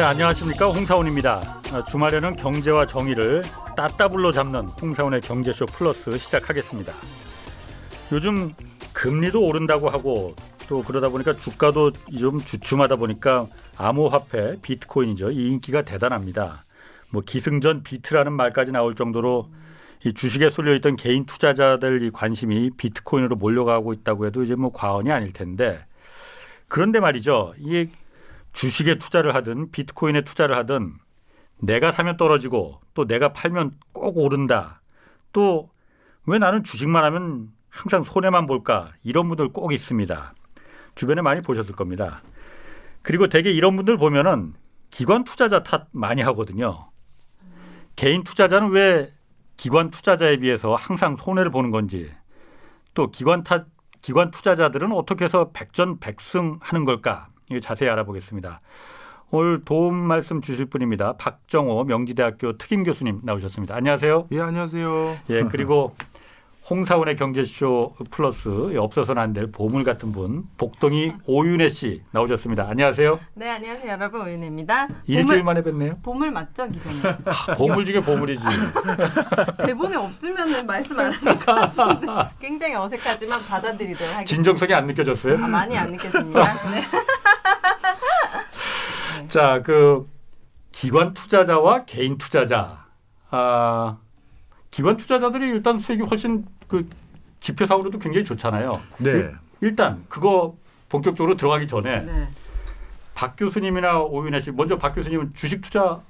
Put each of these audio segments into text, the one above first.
네, 안녕하십니까. 홍사원입니다. 아, 주말에는 경제와 정의를 따따블로 잡는 홍사원의 경제쇼 플러스 시작하겠습니다. 요즘 금리도 오른다고 하고 또 그러다 보니까 주가도 좀 주춤하다 보니까 암호화폐 비트코인이죠. 이 인기가 대단합니다. 뭐 기승전 비트라는 말까지 나올 정도로 이 주식에 쏠려 있던 개인 투자자들 이 관심이 비트코인으로 몰려가고 있다고 해도 이제 뭐 과언이 아닐 텐데 그런데 말이죠. 이게 주식에 투자를 하든 비트코인에 투자를 하든 내가 사면 떨어지고 또 내가 팔면 꼭 오른다. 또 왜 나는 주식만 하면 항상 손해만 볼까? 이런 분들 꼭 있습니다. 주변에 많이 보셨을 겁니다. 그리고 대개 이런 분들 보면은 기관 투자자 탓 많이 하거든요. 개인 투자자는 왜 기관 투자자에 비해서 항상 손해를 보는 건지 또 기관 탓 기관 투자자들은 어떻게 해서 백전백승 하는 걸까? 자세히 알아보겠습니다. 오늘 도움 말씀 주실 분입니다. 박정호 명지대학교 특임 교수님 나오셨습니다. 안녕하세요. 예, 안녕하세요. 예, 그리고 홍사원의 경제쇼 플러스 없어서는 안 될 보물 같은 분 복동이 오윤혜 씨 나오셨습니다. 안녕하세요. 네, 안녕하세요, 여러분. 오윤혜입니다. 일주일 만에 뵀네요. 보물 맞죠, 기자님? 아, 보물 중에 보물이지. 대본에 없으면 말씀 안 하실 것 같은데 굉장히 어색하지만 받아들이도록 하겠습니다. 진정성이 안 느껴졌어요? 아, 많이 안 느껴집니다. 네. 자, 그 기관 투자자와 개인 투자자. 아, 기관 투자자들이 일단 수익이 훨씬 그 지표상으로도 굉장히 좋잖아요. 네. 일단 그거 본격적으로 들어가기 전에 네. 박 교수님이나 오윤혜 씨 먼저 박 교수님은 주식 투자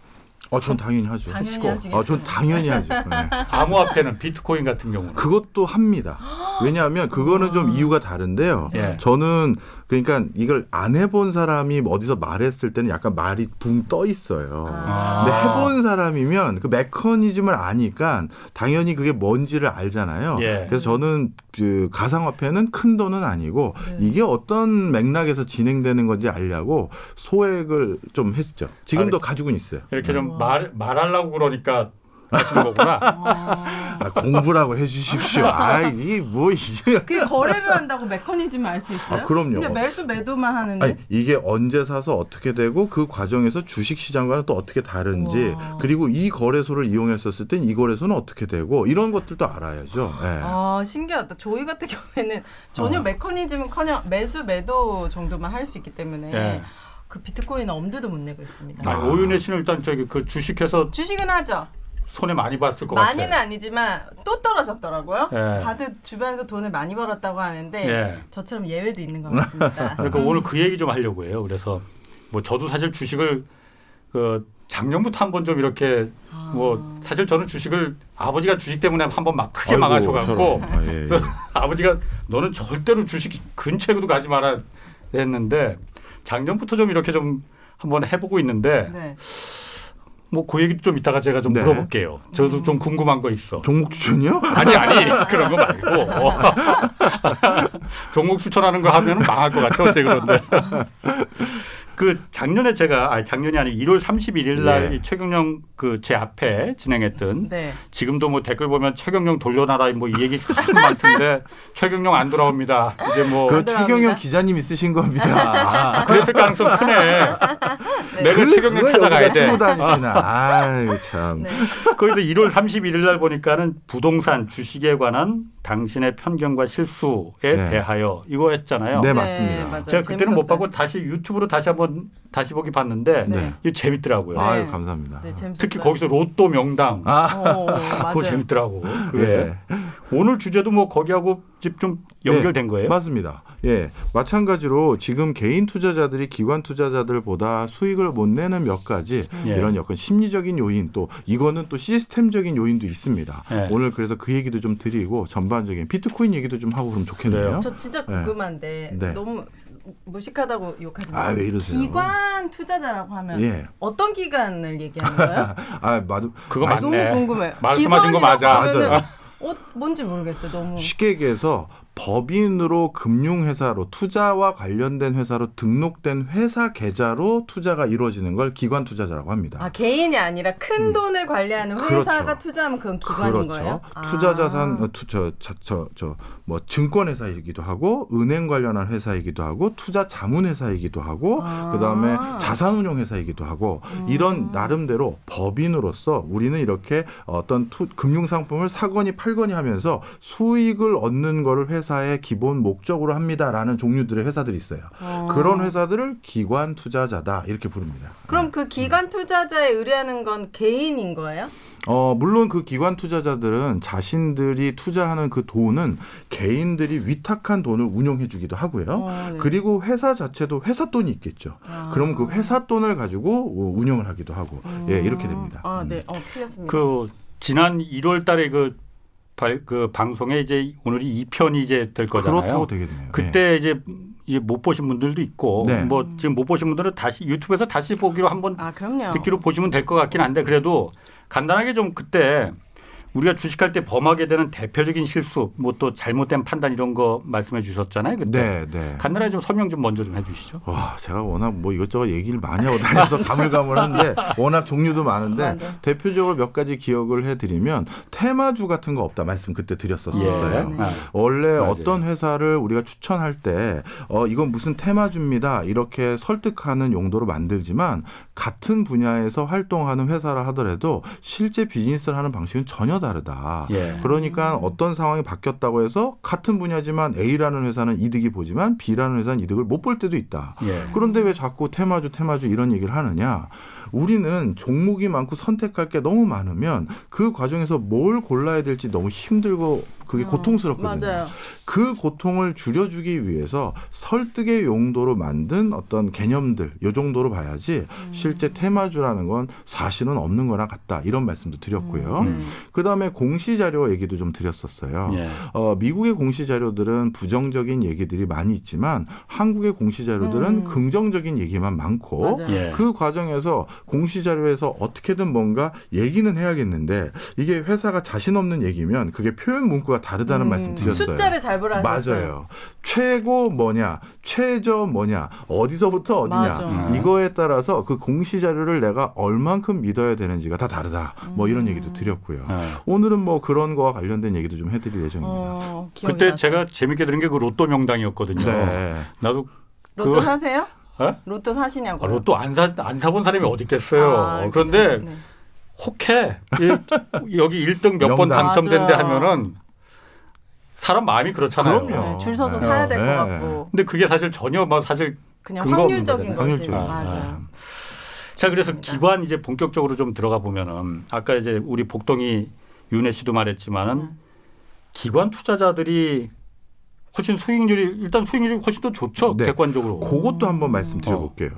어, 전 당연히 하죠. 당연히 하시고. 어, 전 당연히 하죠. 네. 암호화폐는 비트코인 같은 경우는 그것도 합니다. 왜냐하면 그거는 좀 이유가 다른데요. 예. 저는 그러니까 이걸 안 해본 사람이 어디서 말했을 때는 약간 말이 붕 떠 있어요. 아. 근데 해본 사람이면 그 메커니즘을 아니까 당연히 그게 뭔지를 알잖아요. 예. 그래서 저는 그 가상화폐는 큰 돈은 아니고 네. 이게 어떤 맥락에서 진행되는 건지 알려고 소액을 좀 했죠. 지금도 가지고는 있어요. 이렇게 좀 우와. 말 말하려고 그러니까 하시는 거구나. 아, 아, 공부라고 해주십시오. 아 이게 뭐 이게 그 거래를 한다고 메커니즘을 알수 있어요? 아, 그럼요. 그냥 매수 매도만 하는데 아니 이게 언제 사서 어떻게 되고 그 과정에서 주식 시장과는 또 어떻게 다른지 우와. 그리고 이 거래소를 이용했었을 땐 이 거래소는 어떻게 되고 이런 것들도 알아야죠. 예. 아 신기하다. 저희 같은 경우에는 전혀 어. 메커니즘은커녕 매수 매도 정도만 할 수 있기 때문에 예. 그 비트코인은 엄두도 못 내고 있습니다. 아, 오윤혜 씨는 일단 저기 그 주식해서 주식은 하죠. 손해 많이 봤을 것 많이는 같아요. 아니지만 또 떨어졌더라고요. 예. 다들 주변에서 돈을 많이 벌었다고 하는데 예. 저처럼 예외도 있는 것 같습니다. 그러니까 오늘 그 얘기 좀 하려고 해요. 그래서 뭐 저도 사실 주식을 그 작년부터 한 번 좀 이렇게 아. 뭐 사실 저는 주식을 아버지가 주식 때문에 한 번 막 크게 망하셔갖고. 아, 예, 예. 아버지가 너는 절대로 주식 근처에도 가지 마라 했는데 작년부터 좀 이렇게 좀 한번 해보고 있는데 네. 뭐 그 얘기 좀 이따가 제가 좀 네. 물어볼게요. 저도 음. 좀 궁금한 거 있어. 종목 추천이요? 아니 아니 그런 거 말고 종목 추천하는 거 하면 망할 것 같아 어째 그런데 그 작년에 제가 아니 작년이 아니 1월 31일 날 예. 이 최경영 그 제 앞에 진행했던 네. 지금도 뭐 댓글 보면 최경영 돌려놔라 뭐 이 얘기 참 많던데 최경영 안 돌아옵니다 이제 뭐그 들어갑니다. 최경영 기자님이 쓰신 겁니다. 아, 그랬을 가능성 크네 네. 내가 최경영 그걸 찾아가야 돼 다니시나. 아유 참. 네. 거기서 1월 31일 날 보니까는 부동산 주식에 관한 당신의 편견과 실수에 네. 대하여 이거 했잖아요. 네, 맞습니다. 맞아요. 제가 그때는 못 재밌었어요. 보고 다시 유튜브로 다시 한번 다시 보기 봤는데 네. 이거 재밌더라고요. 네. 아유 감사합니다. 네, 재밌었어요. 특히 거기서 로또 명당 아, 어, 그거. 재밌더라고. 그게 예. 오늘 주제도 뭐 거기하고 집좀 연결된 거예요. 맞습니다. 예. 마찬가지로 지금 개인 투자자들이 기관 투자자들보다 수익을 못 내는 몇 가지 예. 이런 약간 심리적인 요인 또 이거는 또 시스템적인 요인도 있습니다. 예. 오늘 그래서 그 얘기도 좀 드리고 전반적인 비트코인 얘기도 좀 하고 그럼 좋겠네요. 저 진짜 궁금한데 네. 너무 무식하다고 욕하지 아, 마세요. 왜 이러세요? 기관 투자자라고 하면 예. 어떤 기관을 얘기하는 거예요? 아, 맞 그거 맞- 너무 맞네. 궁금해요. 말씀하신 거 맞아. 맞아요. 어, 뭔지 모르겠어요. 너무 쉽게 얘기해서 법인으로 금융회사로 투자와 관련된 회사로 등록된 회사 계좌로 투자가 이루어지는 걸 기관 투자자라고 합니다. 아 개인이 아니라 큰 음. 돈을 관리하는 회사가 그렇죠. 투자하면 그건 기관인 그렇죠. 거예요? 투자 아. 자산 어, 투저저저뭐 증권 회사이기도 하고 은행 관련한 회사이기도 하고 투자 자문 회사이기도 하고 아. 그다음에 자산운용 회사이기도 하고 음. 이런 나름대로 법인으로서 우리는 이렇게 어떤 투, 금융 상품을 사거니 팔거니 하면서 수익을 얻는 거를 회사 의 기본 목적으로 합니다라는 종류들의 회사들이 있어요. 어. 그런 회사들을 기관 투자자다 이렇게 부릅니다. 그럼 그 기관 투자자에 의뢰하는 건 개인인 거예요? 어, 물론 그 기관 투자자들은 자신들이 투자하는 그 돈은 개인들이 위탁한 돈을 운용해 주기도 하고요. 어, 네. 그리고 회사 자체도 회사 돈이 있겠죠. 아. 그럼 그 회사 돈을 가지고 운영을 하기도 하고 예, 이렇게 됩니다. 아, 음. 네. 어, 틀렸습니다. 그 지난 1월 달에 그, 발, 그 방송에 이제 오늘이 2편이 이제 될 거잖아요. 그렇다고 되겠네요. 그때 이제 이제 못 보신 분들도 있고 네. 뭐 지금 못 보신 분들은 다시 유튜브에서 다시 보기로 한번 아, 그럼요. 듣기로 보시면 될 것 같긴 한데 그래도 간단하게 좀 그때 우리가 주식할 때 범하게 되는 대표적인 실수, 뭐 또 잘못된 판단 이런 거 말씀해 주셨잖아요. 예. 그때 네, 네. 간단하게 좀 설명 좀 먼저 좀 해주시죠. 와, 제가 워낙 뭐 이것저것 얘기를 많이 하고 다녀서 가물가물한데 워낙 종류도 많은데 아, 네. 대표적으로 몇 가지 기억을 해드리면 테마주 같은 거 없다 말씀 그때 드렸었어요. 예. 네. 아, 원래 맞아요. 어떤 회사를 우리가 추천할 때 어, 이건 무슨 테마주입니다. 이렇게 설득하는 용도로 만들지만 같은 분야에서 활동하는 회사라 하더라도 실제 비즈니스를 하는 방식은 전혀 다르다. 예. 그러니까 어떤 상황이 바뀌었다고 해서 같은 분야지만 A라는 회사는 이득이 보지만 B라는 회사는 이득을 못 볼 때도 있다. 예. 그런데 왜 자꾸 테마주 테마주 이런 얘기를 하느냐? 우리는 종목이 많고 선택할 게 너무 많으면 그 과정에서 뭘 골라야 될지 너무 힘들고 그게 어, 고통스럽거든요. 맞아요. 그 고통을 줄여주기 위해서 설득의 용도로 만든 어떤 개념들 요 정도로 봐야지 음. 실제 테마주라는 건 사실은 없는 거랑 같다 이런 말씀도 드렸고요. 음. 그다음에 공시 자료 얘기도 좀 드렸었어요. 예. 어, 미국의 공시 자료들은 부정적인 얘기들이 많이 있지만 한국의 공시 자료들은 음. 긍정적인 얘기만 많고 맞아요. 예. 그 과정에서 공시 자료에서 어떻게든 뭔가 얘기는 해야겠는데 이게 회사가 자신 없는 얘기면 그게 표현 문구가 다르다는 음, 말씀 드렸어요. 숫자를 잘 보라 하셨어요. 맞아요. 최고 뭐냐, 최저 뭐냐, 어디서부터 어디냐 맞아. 음. 이거에 따라서 그 공시 자료를 내가 얼만큼 믿어야 되는지가 다 다르다. 뭐 이런 음. 얘기도 드렸고요. 예. 오늘은 뭐 그런 거와 관련된 얘기도 좀 해드릴 예정입니다. 어, 그때 나서. 제가 재밌게 들은 게 그 로또 명당이었거든요. 네. 나도 로또 그- 사세요? 어? 로또 사시냐고. 아, 로또 안 사 안 사본 사람이 어디 있겠어요. 아, 그런데 네. 혹해 이- 여기 1등 몇번 맞아. 하면은 사람 마음이 그렇잖아요. 그럼요. 네, 줄 서서 네. 사야 될것 네. 같고 근데 그게 사실 전혀 뭐 사실 그냥 확률적인 확률적인. 맞아요. 자 그래서 맞습니다. 기관 이제 본격적으로 좀 들어가 보면은 아까 이제 우리 복동이 윤혜 씨도 말했지만은 음. 기관 투자자들이 훨씬 수익률이 일단 수익률이 훨씬 더 좋죠 네. 객관적으로. 그것도 한번 말씀드려볼게요.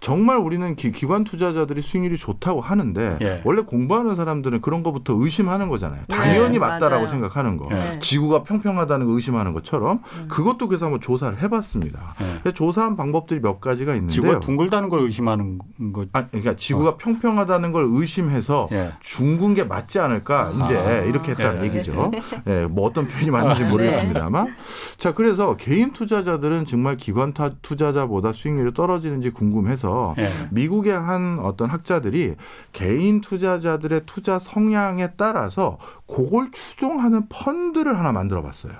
정말 우리는 기, 관 투자자들이 수익률이 좋다고 하는데 예. 원래 공부하는 사람들은 그런 것부터 의심하는 거잖아요. 당연히 네, 맞다라고 맞아요. 생각하는 거. 예. 지구가 평평하다는 거 의심하는 것처럼 음. 그것도 그래서 한번 조사를 해봤습니다. 예. 조사한 방법들이 몇 가지가 있는데요. 지구가 둥글다는 걸 의심하는 거. 아, 그러니까 지구가 평평하다는 걸 의심해서 예. 둥근 게 맞지 않을까 이제 아. 이렇게 했다는 예. 얘기죠. 예, 뭐 어떤 표현이 맞는지 아, 네. 모르겠습니다만. 자, 그래서 개인 투자자들은 정말 기관 타- 투자자보다 수익률이 떨어지는지 궁금해서 예. 미국의 한 어떤 학자들이 개인 투자자들의 투자 성향에 따라서 그걸 추종하는 펀드를 하나 만들어 봤어요.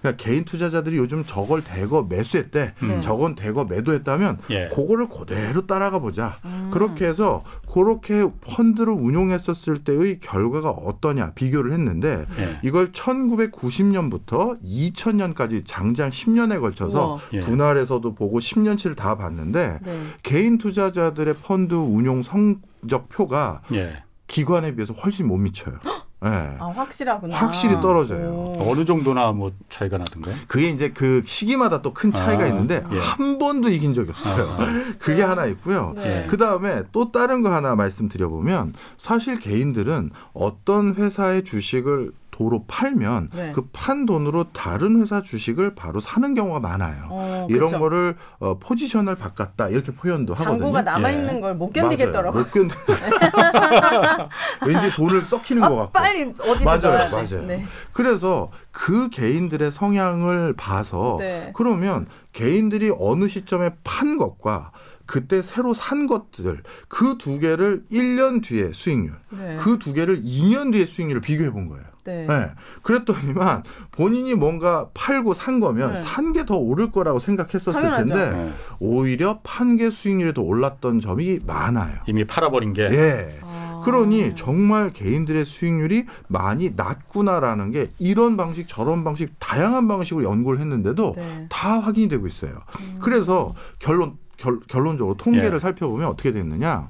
그러니까 개인 투자자들이 요즘 저걸 대거 매수했대. 음. 저건 대거 매도했다면 예. 그거를 그대로 따라가 보자. 음. 그렇게 해서 그렇게 펀드를 운용했었을 때의 결과가 어떠냐 비교를 했는데 예. 이걸 1990년부터 2000년까지 장장 10년에 걸쳐서 우와. 예. 분할에서도 보고 10년치를 다 봤는데 네. 개인 투자자들의 펀드 운용 성적표가 예. 기관에 비해서 훨씬 못 미쳐요. 예. 아 확실하구나. 확실히 떨어져요. 오. 어느 정도나 뭐 차이가 나던가요? 그게 이제 그 시기마다 또 큰 차이가 아, 있는데 예. 한 번도 이긴 적이 없어요. 아, 아. 그게 하나 있고요. 네. 그 다음에 또 다른 거 하나 말씀드려보면 사실 개인들은 어떤 회사의 주식을 도로 팔면 네. 그판 돈으로 다른 회사 주식을 바로 사는 경우가 많아요. 어, 이런 그쵸. 거를 어, 포지션을 바꿨다 이렇게 표현도 하거든요. 잔고가 남아 예. 있는 걸못 맞아요. 견디겠더라고. 못 견디. 왠지 돈을 썩히는 것 아, 같고. 빨리 어디 맞아요. 맞아요. 네. 그래서 그 개인들의 성향을 봐서 네. 그러면 개인들이 어느 시점에 판 것과 그때 새로 산 것들 그 두 개를 1년 뒤에 수익률, 네. 그두 개를 2년 뒤에 수익률을 비교해 본 거예요. 네. 네. 그랬더니만 본인이 뭔가 팔고 산 거면 네. 산게 더 오를 거라고 생각했었을 당연하죠. 텐데 네. 오히려 판게 수익률이 더 올랐던 점이 많아요. 이미 팔아버린 게 예. 아. 그러니 정말 개인들의 수익률이 많이 낮구나라는 게 이런 방식 저런 방식 다양한 방식으로 연구를 했는데도 네. 다 확인이 되고 있어요. 음. 그래서 결론 결, 결론적으로 통계를 예. 살펴보면 어떻게 됐느냐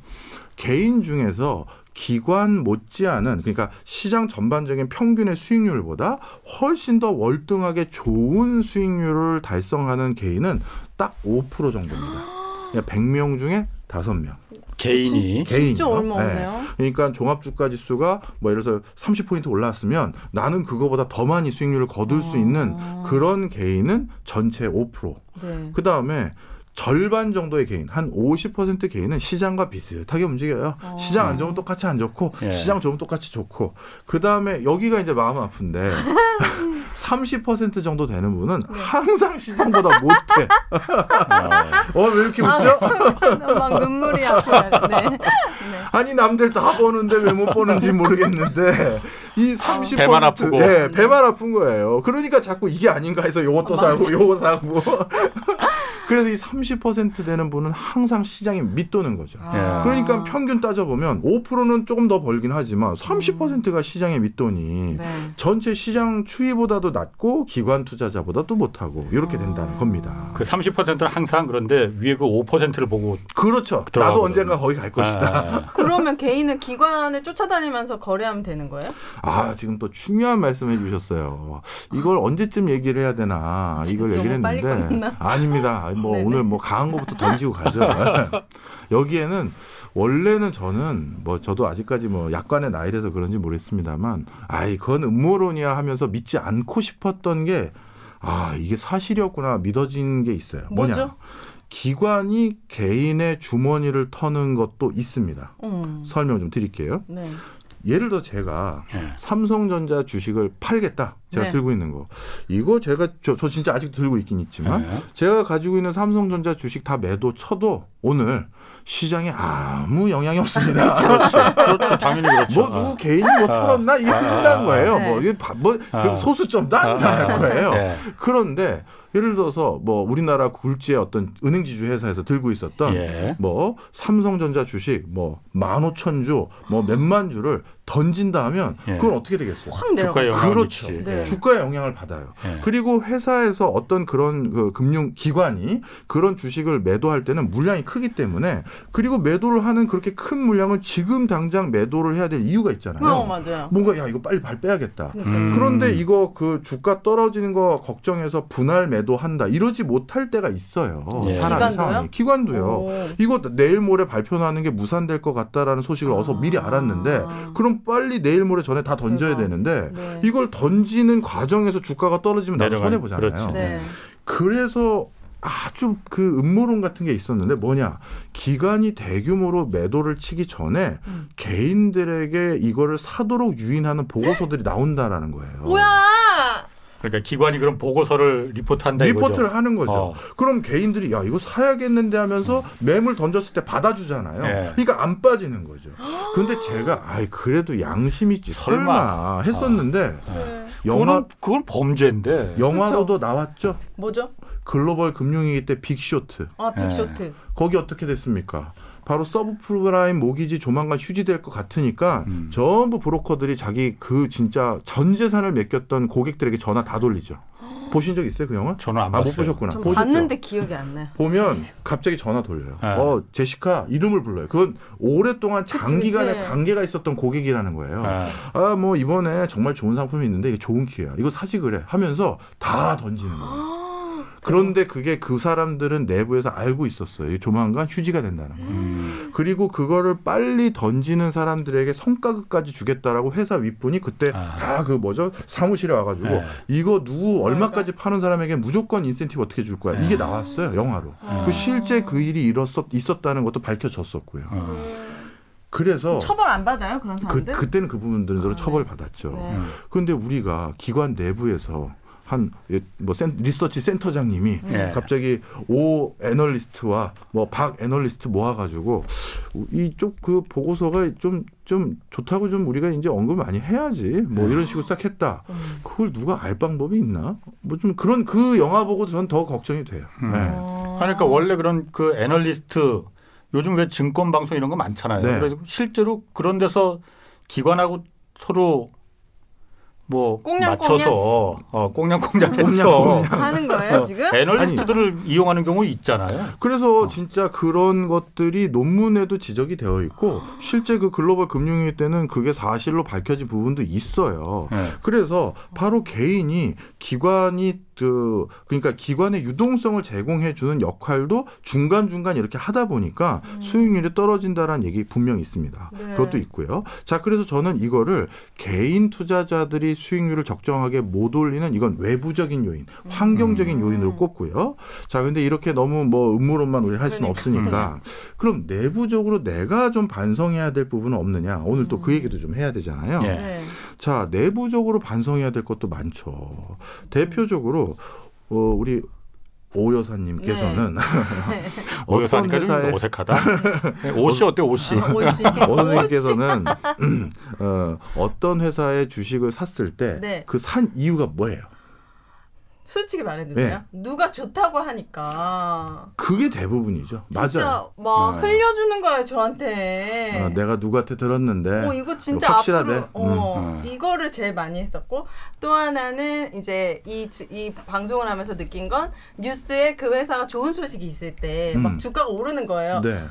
개인 중에서 기관 못지않은 그러니까 시장 전반적인 평균의 수익률보다 훨씬 더 월등하게 좋은 수익률을 달성하는 개인은 딱 5% 정도입니다. 그러니까 100명 중에 5명. 개인이 개인이요. 진짜 얼마 네. 없네요. 그러니까 종합 주가 지수가 뭐 예를 들어서 30포인트 올랐으면 나는 그거보다 더 많이 수익률을 거둘 수 있는 아. 그런 개인은 전체 5%. 네. 그 다음에 절반 정도의 개인, 한 50% 개인은 시장과 비슷하게 움직여요. 어. 시장 안 좋으면 똑같이 안 좋고, 예. 시장 좋으면 똑같이 좋고, 그 다음에 여기가 이제 마음 아픈데, 30% 정도 되는 분은 네. 항상 시장보다 못해. 어, 어, 왜 이렇게 웃죠? 아, 막 눈물이 아프네. 네. 네. 아니 남들 다 보는데 왜 못 보는지 모르겠는데 이 30% 배만 아프고. 예, 배만 아픈 거예요. 그러니까 자꾸 이게 아닌가 해서 요것도 아, 사고 요거 사고. 그래서 이 30% 되는 분은 항상 시장이 밑도는 거죠. 아. 그러니까 평균 따져보면 5%는 조금 더 벌긴 하지만 30%가 시장의 밑돈이 네. 전체 시장 추이보다도 낮고 기관 투자자보다도 못하고 이렇게 된다는 아. 겁니다. 그 30%는 항상 그런데 위에 그 5%를 보고 그렇죠. 나도 들어가거든요. 언젠가 거기 갈 것이다. 아, 그러면 개인은 기관을 쫓아다니면서 거래하면 되는 거예요? 아, 지금 또 중요한 말씀 해 주셨어요. 이걸 언제쯤 얘기를 해야 되나, 이걸 얘기를 했는데. 아닙니다. 뭐 네네. 오늘 뭐 강한 거부터 던지고 가죠. 여기에는 원래는 저는 뭐 저도 아직까지 뭐 약관의 나이라서 그런지 모르겠습니다만, 아이, 그건 음모론이야 하면서 믿지 않고 싶었던 게, 아, 이게 사실이었구나 믿어진 게 있어요. 뭐냐. 뭐죠? 기관이 개인의 주머니를 터는 것도 있습니다. 음. 설명 좀 드릴게요. 네. 예를 들어 제가 예. 삼성전자 주식을 팔겠다. 제가 네. 들고 있는 거. 이거 제가 저, 저 진짜 아직 들고 있긴 있지만 예. 제가 가지고 있는 삼성전자 주식 다 매도 쳐도 오늘 시장에 아무 영향이 없습니다. 그렇죠. 당연히 그렇죠. 뭐 누구 개인이 뭐 털었나 이게 아, 끝난 거예요. 네. 뭐 이게 바- 뭐 아. 그 소수점도 안 나갈 거예요. 예. 그런데 예를 들어서 뭐 우리나라 굴지의 어떤 은행 지주 회사에서 들고 있었던 예. 뭐 삼성전자 주식 뭐 만 오천 주, 뭐 몇만 주를 던진다 하면 예. 그건 어떻게 되겠어요? 확 내려가. 주가에 영향을 그렇죠. 네. 예. 주가에 영향을 받아요. 예. 그리고 회사에서 어떤 그런 그 금융 기관이 그런 주식을 매도할 때는 물량이 크기 때문에 그리고 매도를 하는 그렇게 큰 물량을 지금 당장 매도를 해야 될 이유가 있잖아요. 어, 맞아요. 뭔가 야 이거 빨리 발 빼야겠다. 음. 그런데 이거 그 주가 떨어지는 거 걱정해서 분할 매도한다. 이러지 못할 때가 있어요. 예. 사람의 기관도요? 상황이. 기관도요. 오. 이거 내일 모레 발표나는 게 무산될 것 같다라는 소식을 어서 아. 미리 알았는데 그럼 빨리 내일 모레 전에 다 던져야. 되는데 네. 이걸 던지는 과정에서 주가가 떨어지면 나도 손해 보잖아요. 그렇지. 네. 그래서 아주 그 음모론 같은 게 있었는데 뭐냐 기관이 대규모로 매도를 치기 전에 음. 개인들에게 이거를 사도록 유인하는 보고서들이 나온다라는 거예요. 뭐야? 그러니까 기관이 그런 보고서를 리포트한다 리포트를 이거죠. 하는 거죠. 어. 그럼 개인들이 야 이거 사야겠는데 하면서 매물 던졌을 때 받아주잖아요. 예. 그러니까 안 빠지는 거죠. 그런데 제가 아이 그래도 양심 있지 설마, 설마. 했었는데 네. 영화 그건 범죄인데. 영화로도 나왔죠. 뭐죠? 글로벌 금융위기 때 빅쇼트. 아, 네. 빅쇼트. 거기 어떻게 됐습니까? 바로 subprime mortgage 조만간 휴지될 것 같으니까 음. 전부 브로커들이 자기 그 진짜 전 재산을 맡겼던 고객들에게 전화 다 돌리죠. 보신 적 있어요 그 영화? 저는 안 아 봤어요. 못 보셨구나. 좀 보셨죠? 봤는데 기억이 안 나요. 보면 갑자기 전화 돌려요. 네. 어 제시카 이름을 불러요. 그건 오랫동안 장기간의 그치. 관계가 있었던 고객이라는 거예요. 아, 아뭐 이번에 정말 좋은 상품이 있는데 이게 좋은 기회야. 이거 사지 그래 하면서 다 던지는 거예요. 그런데 그게 그 사람들은 내부에서 알고 있었어요. 조만간 휴지가 된다는 거. 음. 그리고 그거를 빨리 던지는 사람들에게 성과급까지 주겠다라고 회사 윗분이 그때 아. 다그 뭐죠 사무실에 와가지고 네. 이거 누구 얼마까지 파는 사람에게 무조건 인센티브 어떻게 줄 거야 이게 네. 나왔어요 영화로. 어. 그 실제 그 일이 일었었, 있었다는 것도 밝혀졌었고요. 어. 그래서 처벌 안 받아요 그런 그, 사람들? 그때는 그 부분들로 아, 처벌 네. 받았죠. 네. 음. 그런데 우리가 기관 내부에서 한뭐 리서치 센터장님이 예. 갑자기 오 애널리스트와 뭐 박 애널리스트 모아가지고 이쪽 그 보고서가 좀좀 좋다고 좀 우리가 이제 언급 많이 해야지 뭐 이런 식으로 시작했다. 음. 그걸 누가 알 방법이 있나? 뭐 좀 그런 그 영화 보고 전 더 걱정이 돼요. 음. 네. 어. 그러니까 원래 그런 그 애널리스트 요즘 왜 증권 방송 이런 거 많잖아요. 네. 그래서 실제로 그런 데서 기관하고 서로 뭐 꽁냥꽁냥? 맞춰서 어, 꽁냥꽁냥 해서 꽁냥꽁냥. 하는 거예요 어, 지금? 애널리스트들을 이용하는 경우 있잖아요. 그래서 어. 진짜 그런 것들이 논문에도 지적이 되어 있고 실제 그 글로벌 금융위기 때는 그게 사실로 밝혀진 부분도 있어요. 네. 그래서 바로 개인이 기관이 그 그러니까 기관의 유동성을 제공해 주는 역할도 중간 중간 이렇게 하다 보니까 수익률이 떨어진다라는 얘기 분명히 있습니다. 네. 그것도 있고요. 자 그래서 저는 이거를 개인 투자자들이 수익률을 적정하게 못 올리는 이건 외부적인 요인, 환경적인 음. 요인으로 꼽고요. 자 근데 이렇게 너무 뭐 음모론만 우리 할 수는 그러니까. 없으니까 그럼 내부적으로 내가 좀 반성해야 될 부분은 없느냐? 오늘 또 그 얘기도 좀 해야 되잖아요. 예. 네. 자 내부적으로 반성해야 될 것도 많죠. 대표적으로 어, 우리 오 여사님께서는 오 어떤 여사니까 좀 회사에 어색하다. 네, 옷이 어때 옷이? 아, 옷이. 오 선생님께서는 어, 어떤 회사의 주식을 샀을 때 네. 그산 이유가 뭐예요? 솔직히 말해주세요. 누가 좋다고 하니까 그게 대부분이죠. 맞아요. 막 네. 흘려주는 거예요 저한테. 어, 내가 누구한테 들었는데 어 이거 진짜 확실하대. 앞으로 어 음. 이거를 제일 많이 했었고 또 하나는 이제 이 이 방송을 하면서 느낀 건 뉴스에 그 회사가 좋은 소식이 있을 때막 음. 주가가 오르는 거예요. 네.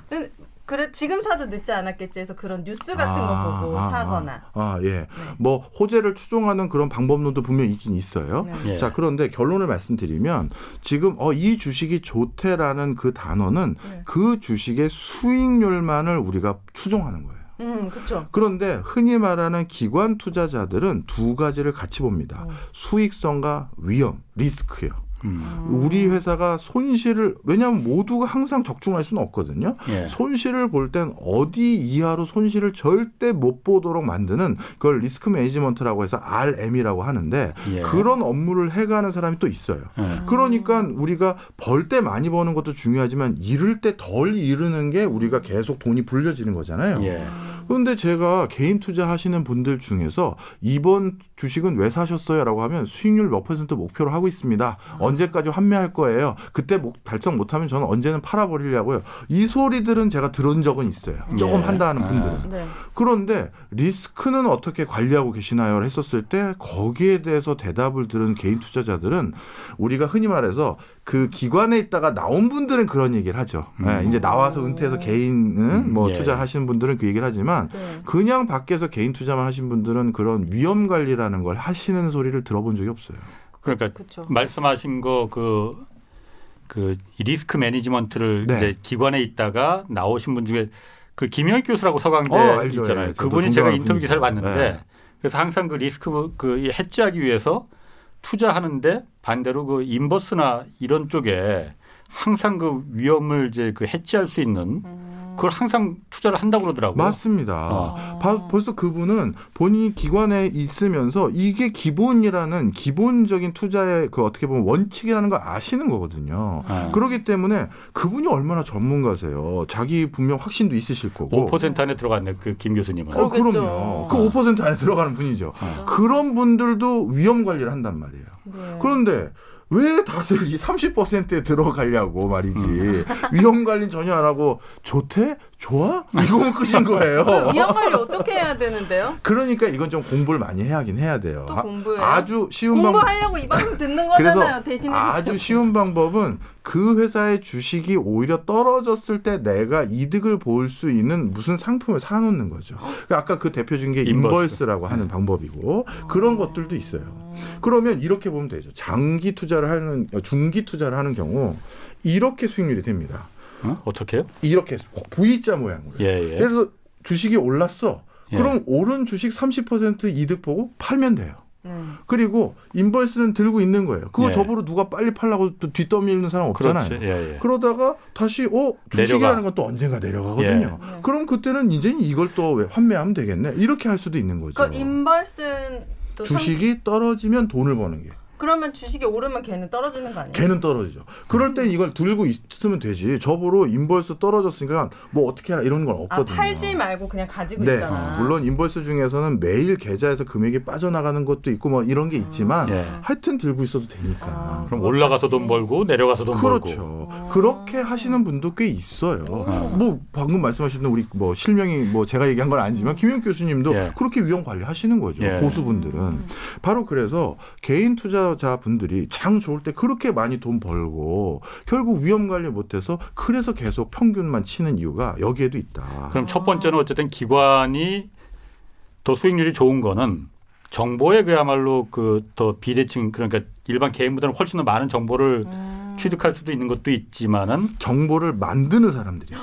그래 지금 사도 늦지 않았겠지 해서 그런 뉴스 같은 거 보고 아, 사거나. 아, 아, 예. 뭐 호재를 추종하는 그런 방법론도 분명히 있긴 있어요. 네. 예. 자, 그런데 결론을 말씀드리면 지금 어, 이 주식이 좋대라는 그 단어는 네. 그 주식의 수익률만을 우리가 추종하는 거예요. 음 그렇죠. 그런데 흔히 말하는 기관 투자자들은 두 가지를 같이 봅니다. 어. 수익성과 위험, 리스크요. 음. 우리 회사가 손실을 왜냐하면 모두가 항상 적중할 수는 없거든요. 예. 손실을 볼 땐 어디 이하로 손실을 절대 못 보도록 만드는 그걸 risk management라고 해서 RM이라고 하는데 예. 그런 업무를 해가는 사람이 또 있어요. 예. 그러니까 우리가 벌 때 많이 버는 것도 중요하지만 잃을 때 덜 잃는 게 우리가 계속 돈이 불려지는 거잖아요. 예. 그런데 제가 개인 투자하시는 분들 중에서 이번 주식은 왜 사셨어요라고 하면 수익률 몇 퍼센트 목표로 하고 있습니다. 언제까지 환매할 거예요. 그때 목- 달성 못하면 저는 언제는 팔아버리려고요. 이 소리들은 제가 들은 적은 있어요. 조금 예. 한다는 분들은. 아. 네. 그런데 리스크는 어떻게 관리하고 계시나요? 했었을 때 거기에 대해서 대답을 들은 개인 투자자들은 우리가 흔히 말해서 그 기관에 있다가 나온 분들은 그런 얘기를 하죠. 예, 이제 나와서 은퇴해서 개인은 뭐 예. 투자하시는 분들은 그 얘기를 하지만 네. 그냥 밖에서 개인 투자만 하신 분들은 그런 위험 관리라는 걸 하시는 소리를 들어본 적이 없어요. 그러니까 그렇죠. 말씀하신 거그 그 리스크 매니지먼트를 네. 이제 기관에 있다가 나오신 분 중에 그 김영익 교수라고 서강대 어, 알죠. 있잖아요. 예, 그분이 제가 인터뷰 분이죠. 기사를 봤는데 네. 그래서 항상 그 리스크 그 해지하기 위해서 투자하는데 반대로 그 인버스나 이런 쪽에 항상 그 위험을 이제 그 해지할 수 있는 음. 그걸 항상 투자를 한다고 그러더라고요. 맞습니다. 어. 바- 벌써 그분은 본인이 기관에 있으면서 이게 기본이라는 기본적인 투자의 그 어떻게 보면 원칙이라는 걸 아시는 거거든요. 어. 그렇기 때문에 그분이 얼마나 전문가세요. 자기 분명 확신도 있으실 거고. 5% 안에 들어갔네 그 김 교수님은. 어. 그럼요. 그 5% 안에 들어가는 분이죠. 어. 그런 분들도 위험 관리를 한단 말이에요. 네. 그런데 왜 다들 이 30%에 들어가려고 말이지. 음. 위험 관리 전혀 안 하고 좋대? 좋아? 이거면 끝인 거예요. 그 위험 관리 어떻게 해야 되는데요? 그러니까 이건 좀 공부를 많이 해야긴 해야 돼요. 또 아- 공부해요? 아주 쉬운 방법. 공부하려고 이 방송 듣는 거잖아요. 주세요. 아주 쉬운 방법은 그 회사의 주식이 오히려 떨어졌을 때 내가 이득을 볼 수 있는 무슨 상품을 사놓는 거죠. 그러니까 아까 그 대표적인 게 inverse. inverse라고 하는 방법이고 그런 것들도 있어요. 그러면 이렇게 보면 되죠. 장기 투자를 하는 중기 투자를 하는 경우 이렇게 수익률이 됩니다. 어? 어떻게요? 이렇게 V자 모양으로. 예, 예. 예를 들어 주식이 올랐어. 예. 그럼 오른 주식 30% 이득 보고 팔면 돼요. 네. 그리고 인버스는 들고 있는 거예요. 그거 예. 저보러 누가 빨리 팔라고 또 뒷떠밀는 사람 없잖아요. 예, 예. 그러다가 다시 어 주식이라는. 건 또 언젠가 내려가거든요. 예. 그럼 그때는 이제 이걸 또왜 환매하면 되겠네. 이렇게 할 수도 있는 거죠. 그또 상- 주식이 떨어지면 돈을 버는 게. 그러면 주식이 오르면 걔는 떨어지는 거 아니에요? 걔는 떨어지죠. 그럴 땐 이걸 들고 있으면 되지. 저보러 인버스 떨어졌으니까 뭐 어떻게 해라 이런 건아 없거든요. 팔지 말고 그냥 가지고 네, 있잖아. 물론 인버스 중에서는 매일 계좌에서 금액이 빠져나가는 것도 있고 뭐 이런 게 있지만 예. 하여튼 들고 있어도 되니까. 아, 그럼 올라가서 돈. 벌고 내려가서 돈 그렇죠. 벌고. 아. 그렇게 하시는 분도 꽤 있어요. 어. 뭐 방금 말씀하신 우리 뭐 실명이 뭐 제가 얘기한 건 아니지만 김용 교수님도 예. 그렇게 위험 관리하시는 거죠. 예. 고수분들은 바로 그래서 개인 투자 자 분들이 장 좋을 때 그렇게 많이 돈 벌고 결국 위험 관리 못해서 그래서 계속 평균만 치는 이유가 여기에도 있다. 그럼 첫 번째는 어쨌든 기관이 더 수익률이 좋은 거는 정보에 그야말로 그 더 비대칭 그러니까 일반 개인보다는 훨씬 더 많은 정보를 음. 취득할 수도 있는 것도 있지만은 정보를 만드는 사람들이죠.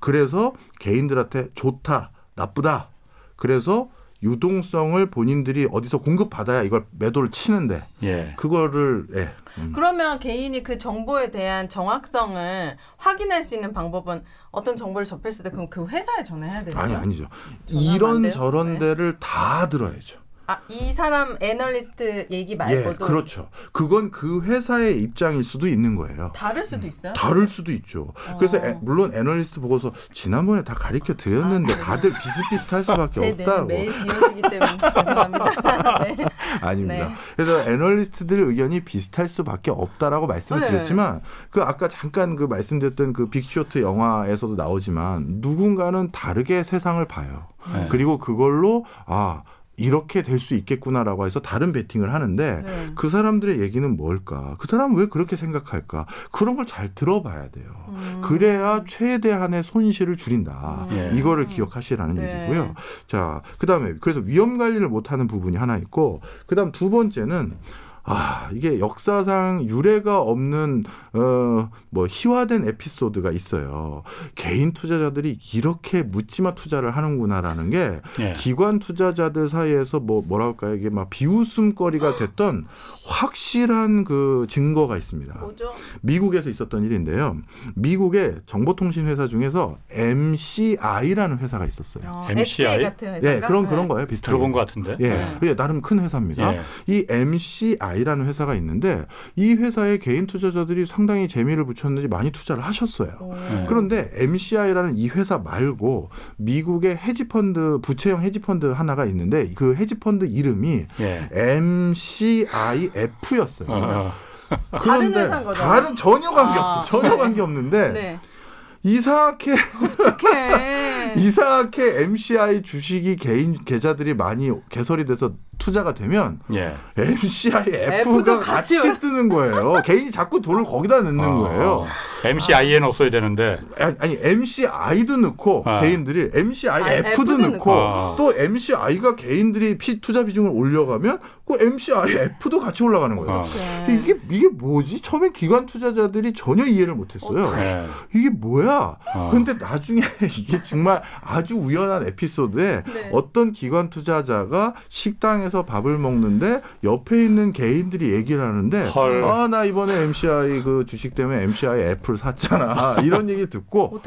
그래서 개인들한테 좋다, 나쁘다. 그래서 유동성을 본인들이 어디서 공급받아야 이걸 매도를 치는데 예. 그거를 예. 음. 그러면 개인이 그 정보에 대한 정확성을 확인할 수 있는 방법은 어떤 정보를 접했을 때 그럼 그 회사에 전화해야 되나요? 아니 아니죠. 이런? 저런 네. 데를 다 들어야죠. 아, 이 사람 애널리스트 얘기 예, 말고도 그렇죠. 그건 그 회사의 입장일 수도 있는 거예요. 다를 수도 있어요? 다를 수도 있죠. 그래서 어. 애- 물론 애널리스트 보고서 지난번에 다 가르쳐 드렸는데 아, 네. 다들 비슷비슷할 수밖에 없다고. 매일 비워지기 때문에 죄송합니다. 네. 아닙니다. 네. 그래서 애널리스트들 의견이 비슷할 수밖에 없다라고 말씀을 네. 드렸지만 그 아까 잠깐 그 말씀드렸던 그 빅쇼트 영화에서도 나오지만 누군가는 다르게 세상을 봐요. 네. 그리고 그걸로 아 이렇게 될 수 있겠구나라고 해서 다른 베팅을 하는데 네. 그 사람들의 얘기는 뭘까? 그 사람은 왜 그렇게 생각할까? 그런 걸 잘 들어봐야 돼요. 음. 그래야 최대한의 손실을 줄인다. 예. 이거를 기억하시라는 네. 얘기고요. 자, 그 다음에 그래서 위험 관리를 못 하는 부분이 하나 있고 그 다음 두 번째는 아, 이게 역사상 유례가 없는 어 뭐 희화된 에피소드가 있어요. 개인 투자자들이 이렇게 묻지마 투자를 하는구나라는 게 예. 기관 투자자들 사이에서 뭐 뭐랄까요 이게 막 비웃음거리가 됐던 확실한 그 증거가 있습니다. 뭐죠? 미국에서 있었던 일인데요. 미국의 정보통신 회사 중에서 MCI라는 회사가 있었어요. 어, MCI? 같은 회사가? 예, 그런 그런 거예요. 비슷하게. 들어본 것 같은데. 예, 네. 예, 나름 큰 회사입니다. 예. 이 MCI 라는 회사가 있는데 이 회사에 개인 투자자들이 상당히 재미를 붙였는지 많이 투자를 하셨어요. 오. 네. 그런데 MCI라는 이 회사 말고 미국의 헤지펀드 부채형 헤지펀드 하나가 있는데 그 헤지펀드 이름이 예. MCIF였어요. 어, 어. 다른 회사인 거죠? 다른 전혀 관계 아, 없어. 전혀 네. 관계 없는데 네. 이상하게. 이상하게 MCI 주식이 개인 계좌들이 많이 개설이 돼서 투자가 되면 예. MCI F도 F가 같이 같이 뜨는 거예요. 개인이 자꾸 돈을 거기다 넣는 어, 거예요. MCIN 없어야 되는데. 아니, 아니 MCI도 넣고 아. 개인들이 MCI 아, F도 F도 넣고. 아. 또 MCI가 개인들이 피, 투자 비중을 올려가면 그 MCI F도 같이 올라가는 거예요. 어. 어떡해. 이게 이게 뭐지? 처음에 기관 투자자들이 전혀 이해를 못했어요. 예. 이게 뭐야? 어. 근데 나중에 이게 정말 아주 우연한 에피소드에 네. 어떤 기관 투자자가 식당에 서 밥을 먹는데 옆에 있는 개인들이 얘기를 하는데 헐. 아나 이번에 MCI 그 주식 때문에 MCI 애플 샀잖아 이런 얘기 듣고.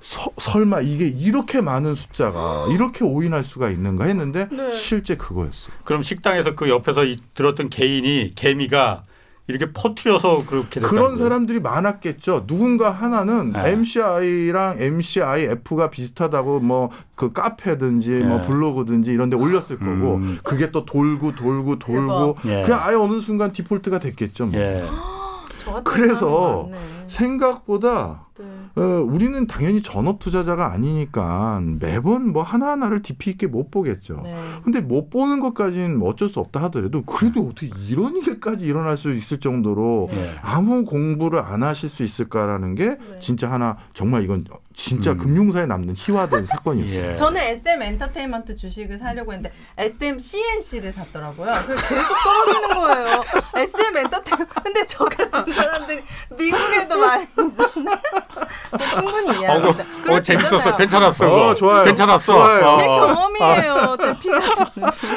서- 설마 이게 이렇게 많은 숫자가 이렇게 오인할 수가 있는가 했는데 네. 실제 그거였어요. 그럼 식당에서 그 옆에서 이, 들었던 개인이 개미가 이렇게 퍼트려서 그렇게 그런? 사람들이 많았겠죠. 누군가 하나는 네. MCI랑 MCIF가 비슷하다고 뭐 그 카페든지 뭐 네. 블로그든지 이런 데 올렸을 거고 음. 그게 또 돌고 돌고 돌고 대박. 예. 그냥 아예 어느 순간 디폴트가 됐겠죠. 뭐. 예. 저 같은 그래서. 생각보다 네. 어, 우리는 당연히 전업 투자자가 아니니까 매번 뭐 하나하나를 깊이 있게 못 보겠죠. 네. 근데 못 보는 것까지는 뭐 어쩔 수 없다 하더라도 그래도 어떻게 이런 일까지 일어날 수 있을 정도로 예. 아무 공부를 안 하실 수 있을까라는 게 네. 진짜 하나 정말 이건 진짜 음. 금융사에 남는 희화된 사건이었어요. 예. 저는 SM 엔터테인먼트 주식을 사려고 했는데 SM CNC를 샀더라고요. 계속 떨어지는 거예요. SM 엔터테인 근데 저 같은 사람들이 미국에도 많이 있었네. 저 충분히 어, 이해합니다. 어, 그럴 수 재밌었어. 괜찮았어. 어. 좋아요. 괜찮았어. 좋아요. 제 어. 경험이에요. 제 피가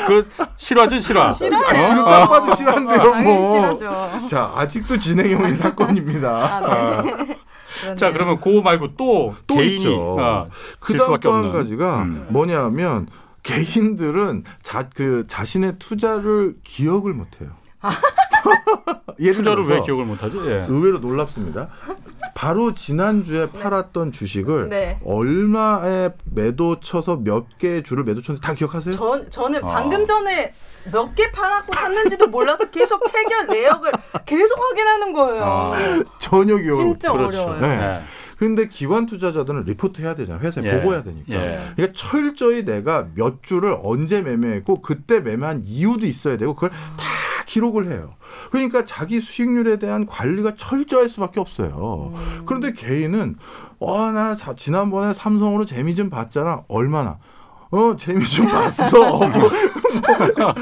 그 실화지 실화. 싫어요. 지금 어? 딱 봐도 당연히 뭐. 싫어죠. 자, 아직도 진행형인 사건입니다. 아, 네. 자 그렇네요. 그러면 그거 말고 또, 또 있죠. 어, 그질 다음 수밖에 또 한. 가지가 음. 뭐냐면 개인들은 자, 그 자신의 투자를 기억을 못해요. 예를 투자를 들어서 왜 기억을 못하지? 예. 의외로 놀랍습니다. 바로 지난주에 팔았던 주식을 네. 얼마에 매도 쳐서 몇 개의 주를 매도 쳤는지 다 기억하세요? 전 저는 어. 방금 전에 몇 개 팔았고 샀는지도 몰라서 계속 체결 내역을 계속 확인하는 거예요. 어. 전혀 기억 못 진짜 그렇죠. 어려워요. 네. 예. 근데 기관 투자자들은 리포트 해야 되잖아요. 회사에 예. 보고해야 되니까. 예. 그러니까 철저히 내가 몇 주를 언제 매매했고 그때 매매한 이유도 있어야 되고 그걸 다 기록을 해요. 그러니까 자기 수익률에 대한 관리가 철저할 수밖에 없어요. 음. 그런데 개인은 어나 지난번에 삼성으로 재미 좀 봤잖아. 얼마나? 어 재미 좀 봤어. 뭐, 뭐,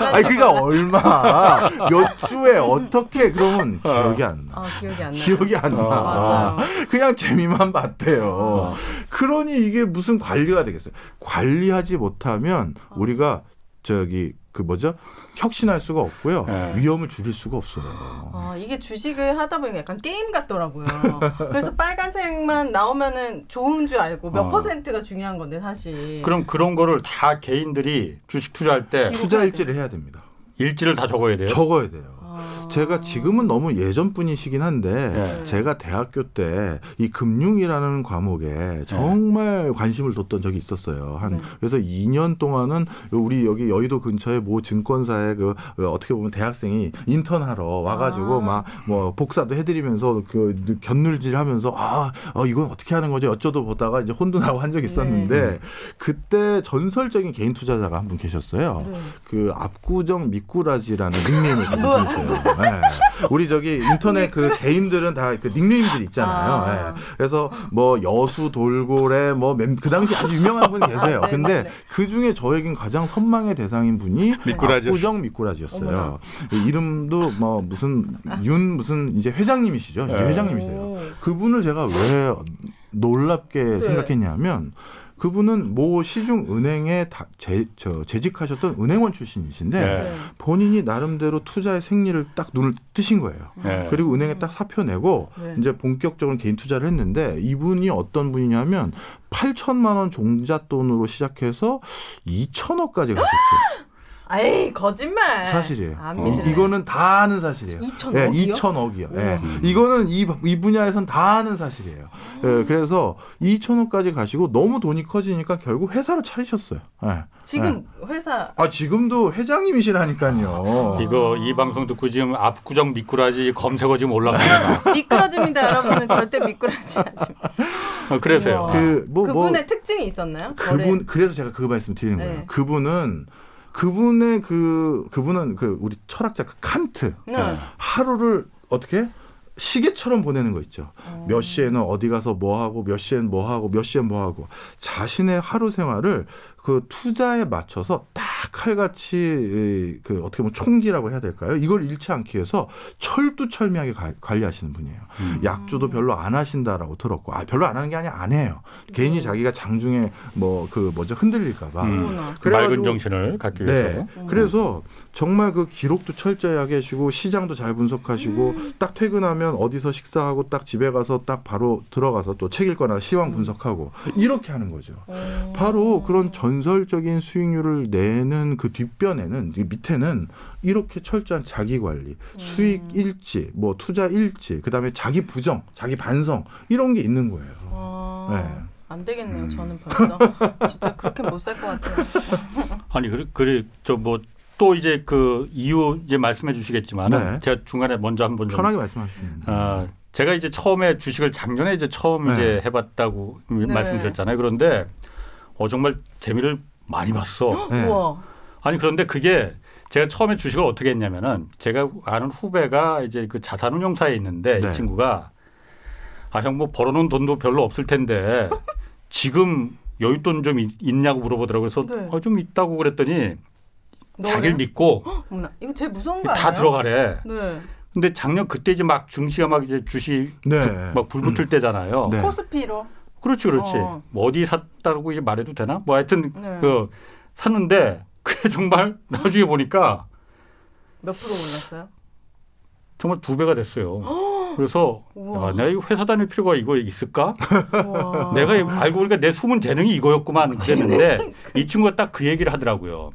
아니 그러니까 얼마 몇 주에 어떻게 그러면 기억이 안 나. 아 기억이 안 나요. 기억이 안 나. 맞아요. 그냥 재미만 봤대요. 어. 그러니 이게 무슨 관리가 되겠어요? 관리하지 못하면 우리가 저기 그 뭐죠? 혁신할 수가 없고요. 네. 위험을 줄일 수가 없어요. 아, 이게 주식을 하다 보니까 약간 게임 같더라고요. 그래서 빨간색만 나오면은 좋은 줄 알고 몇 어. 퍼센트가 중요한 건데 사실. 그럼 그런 거를 다 개인들이 주식 투자할 때 투자 일지를 해야 됩니다. 일지를 다 적어야 돼요. 적어야 돼요. 아. 제가 지금은 너무 예전 분이시긴 한데 네. 제가 대학교 때 이 금융이라는 과목에 정말 관심을 뒀던 적이 있었어요. 한 네. 그래서 2년 동안은 우리 여기 여의도 근처에 모 증권사에 그, 그 어떻게 보면 대학생이 인턴하러 와가지고 아. 막뭐 복사도 해드리면서 그 견눌질하면서 아 어, 이건 어떻게 하는 거지 어쩌도 보다가 이제 혼돈하고 한 적이 있었는데 네. 그때 전설적인 개인 투자자가 한 분 계셨어요. 네. 그 압구정 미꾸라지라는 닉네임을 분이 있어요. 네. 우리 저기 인터넷 그 개인들은 다 그 닉네임들이 있잖아요. 아. 네. 그래서 뭐 여수 돌고래 뭐 그 당시 아주 유명한 분이 계세요. 네, 근데 네. 그 중에 저에겐 가장 선망의 대상인 분이 미꾸라지. 압구정 미꾸라지였어요. 어머나. 이름도 뭐 무슨 윤 무슨 이제 회장님이시죠. 이제 네. 회장님이세요. 오. 그분을 제가 왜 놀랍게 네. 생각했냐면 그분은 모 시중 은행에 다 재, 저, 재직하셨던 은행원 출신이신데 네. 네. 본인이 나름대로 투자의 생리를 딱 눈을 뜨신 거예요. 예. 그리고 은행에 딱 사표 내고 네. 이제 본격적으로 개인 투자를 했는데 이분이 어떤 분이냐면 8천만 원 종잣돈으로 시작해서 2천억까지 가셨죠. 에이 거짓말. 사실이에요. 안 이- 믿을래. 이거는 다 아는 사실이에요. 2천억이요? 예, 2천억이요. 예. 우와. 이거는 이, 이 분야에선 다 아는 사실이에요. 예, 그래서 2천억까지 가시고 너무 돈이 커지니까 결국 회사를 차리셨어요. 예. 지금 회사 아 지금도 회장님이시라니까요. 이거 이 방송 듣고 지금 압구정 미꾸라지 검색어 지금 올라갑니다. 미끄러집니다, 여러분은 절대 미끄러지 하지 마. 어, 그래서요. 우와. 그뭐 뭐, 그분의 특징이 있었나요? 그분 그래서 제가 그 말씀 드리는 거예요. 네. 그분은 그분의 그 그분은 그 우리 철학자 그 칸트 네. 네. 하루를 어떻게 시계처럼 보내는 거 있죠. 어. 몇 시에는 어디 가서 뭐 하고 몇 시엔 뭐 하고 몇 시엔 뭐 하고 자신의 하루 생활을 그 투자에 맞춰서 딱 칼같이 이, 그 어떻게 보면 총기라고 해야 될까요? 이걸 잃지 않기 위해서 철두철미하게 가- 관리하시는 분이에요. 음. 약주도 별로 안 하신다라고 들었고 아 별로 안 하는 게 아니라 안 해요. 괜히 자기가 장중에 뭐 그 뭐죠 흔들릴까봐. 음. 맑은 정신을 갖기 위해서. 네. 그래서 정말 그 기록도 철저히 하게 하시고 시장도 잘 분석하시고 딱 퇴근하면 어디서 식사하고 딱 집에 가서 딱 바로 들어가서 또 책 읽거나 시황 분석하고 이렇게 하는 거죠. 어. 바로 그런 전설적인 수익률을 내는 그 뒷변에는 이 밑에는 이렇게 철저한 자기 관리, 수익 일지, 뭐 투자 일지, 그다음에 자기 부정, 자기 반성 이런 게 있는 거예요. 어, 네. 안 되겠네요. 음. 저는 벌써 진짜 그렇게 못 살 것 같아요. 아니 그래 그래 저뭐 또 이제 그 이유 이제 말씀해 주시겠지만 네. 제가 중간에 먼저 한번 좀 편하게 말씀하시면. 아, 제가 이제 처음에 주식을 작년에 이제 처음 네. 이제 해봤다고 말씀드렸잖아요. 그런데 어 정말 재미를 많이 봤어. 네. 아니 그런데 그게 제가 처음에 주식을 어떻게 했냐면은 제가 아는 후배가 이제 그 자산운용사에 있는데 네. 이 친구가 아 형 뭐 벌어놓은 돈도 별로 없을 텐데 지금 여윳돈 좀 있- 있냐고 물어보더라고요. 그래서 네. 어, 좀 있다고 그랬더니 자기를 믿고 어머나, 이거 제일 무서운 거 아니에요? 다 들어가래. 네. 근데 작년 그때 이제 막 증시가 막 이제 주식 네. 막불 붙을 때잖아요. 네. 코스피로. 그렇지, 그렇지. 어. 뭐 어디 샀다고 이제 말해도 되나? 뭐 하여튼 네. 그 샀는데 그게 정말 나중에 보니까 몇 프로 올랐어요? 정말 두 배가 됐어요. 그래서. 야, 내가 이거 회사 다닐 필요가 이거 있을까? 내가 알고 보니까 내 숨은 재능이 이거였구만 그랬는데 이 친구가 딱 그 얘기를 하더라고요.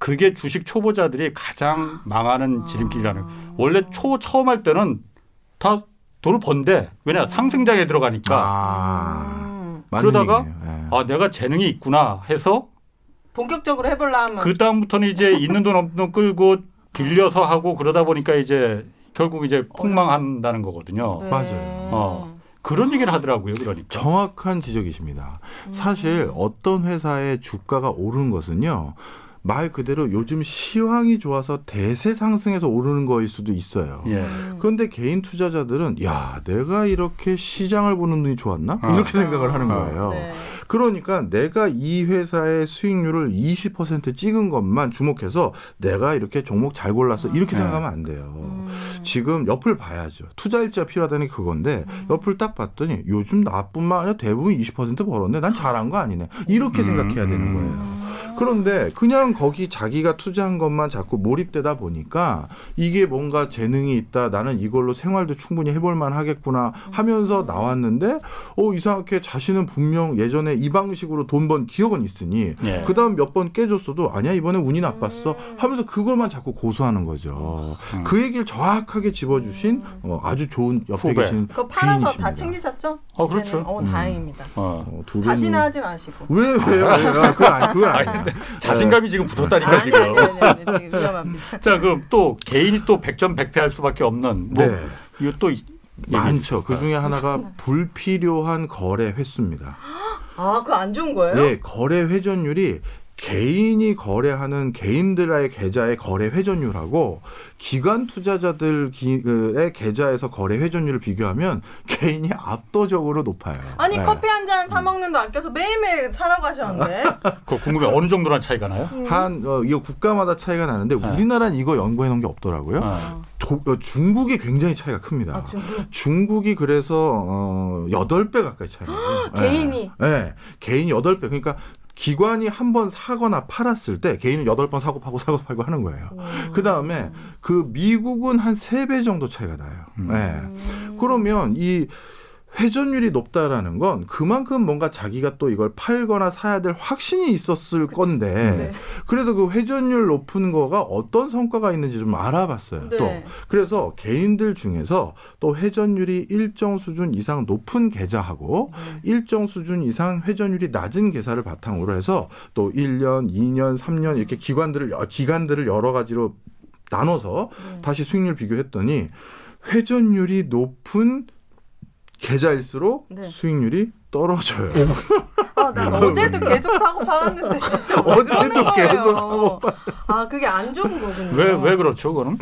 그게 주식 초보자들이 가장 망하는 지름길이라는. 원래 초 처음 할 때는 다 돈을 번대. 왜냐 상승장에 들어가니까. 아. 음. 맞는 그러다가 얘기네요. 예. 아 내가 재능이 있구나 해서 본격적으로 해볼라 하면 그 다음부터는 이제 있는 돈 없는 돈 끌고 빌려서 하고 그러다 보니까 이제 결국 이제 폭망한다는 거거든요. 네. 맞아요. 어. 그런 얘기를 하더라고요. 그러니까. 정확한 지적이십니다. 음. 사실 어떤 회사의 주가가 오른 것은요. 말 그대로 요즘 시황이 좋아서 대세 상승해서 오르는 거일 수도 있어요. 예. 음. 그런데 개인 투자자들은 야 내가 이렇게 시장을 보는 눈이 좋았나 어. 이렇게 생각을 하는 어. 거예요. 네. 그러니까 내가 이 회사의 수익률을 20% 찍은 것만 주목해서 내가 이렇게 종목 잘 골랐어 이렇게 네. 생각하면 안 돼요. 음. 지금 옆을 봐야죠. 투자 일지가 필요하다는 게 그건데 옆을 딱 봤더니 요즘 나뿐만 아니라 대부분 20% 벌었네. 난 잘한 거 아니네. 이렇게 음, 생각해야 되는 음. 거예요. 그런데 그냥 거기 자기가 투자한 것만 자꾸 몰입되다 보니까 이게 뭔가 재능이 있다. 나는 이걸로 생활도 충분히 해볼 만 하겠구나 하면서 나왔는데 어 이상하게 자신은 분명 예전에 이 방식으로 돈 번 기억은 있으니 예. 그다음 몇 번 깨졌어도 아니야 이번에 운이 나빴어 하면서 그걸만 자꾸 고수하는 거죠. 음. 그 얘기를 정확하게 집어주신 어, 아주 좋은 옆에 후배. 계신 그거 팔아서. 다 챙기셨죠? 어, 그렇죠. 어, 음. 다행입니다. 어. 어, 두 다시는 하지 마시고. 왜 왜요? 왜요? 그건 아니 그건 아니, 아니에요. 자신감이 지금 붙었다니까 아니, 지금. 아니, 아니, 아니, 지금 위험합니다. 자 그럼 또 개인이 또 백전 백패할 수밖에 없는 뭐 네. 이거 또 이- 많죠. 그 중에 하나가 불필요한 거래 횟수입니다. 아, 그거 안 좋은 거예요? 예, 거래 회전율이 개인이 거래하는 개인들의 계좌의 거래 회전율하고 기관 투자자들의 계좌에서 거래 회전율을 비교하면 개인이 압도적으로 높아요. 아니 네. 커피 한 잔 사 먹는 돈 아껴서 매일매일 사러 가셨는데 그거 궁금해 어느 정도나 차이가 나요? 한 어, 이거 국가마다 차이가 나는데 네. 우리나라는 이거 연구해 놓은 게 없더라고요. 어. 도- 어, 중국이 굉장히 차이가 큽니다. 아, 중국 중국이 그래서 어 8배 가까이 차이나요. 개인이? 네. 네. 개인이 8배. 그러니까 기관이 한 번 사거나 팔았을 때 개인은 8번 사고 팔고 사고 팔고 하는 거예요. 음. 그다음에 그 미국은 한 3배 정도 차이가 나요. 음. 네. 음. 그러면 이 회전율이 높다라는 건 그만큼 뭔가 자기가 또 이걸 팔거나 사야 될 확신이 있었을 건데 네. 그래서 그 회전율 높은 거가 어떤 성과가 있는지 좀 알아봤어요. 네. 또 그래서 개인들 중에서 또 회전율이 일정 수준 이상 높은 계좌하고 네. 일정 수준 이상 회전율이 낮은 계좌를 바탕으로 해서 또 1년, 2년, 3년 이렇게 기관들을 여- 기간들을 여러 가지로 나눠서 네. 다시 수익률 비교했더니 회전율이 높은 계좌일수록 네. 수익률이 떨어져요. 아, 난 어제도 계속 사고 팔았는데 진짜 왜 어제도 계속? 사고 아 그게 안 좋은 거군요. 왜 왜 그렇죠 그거는?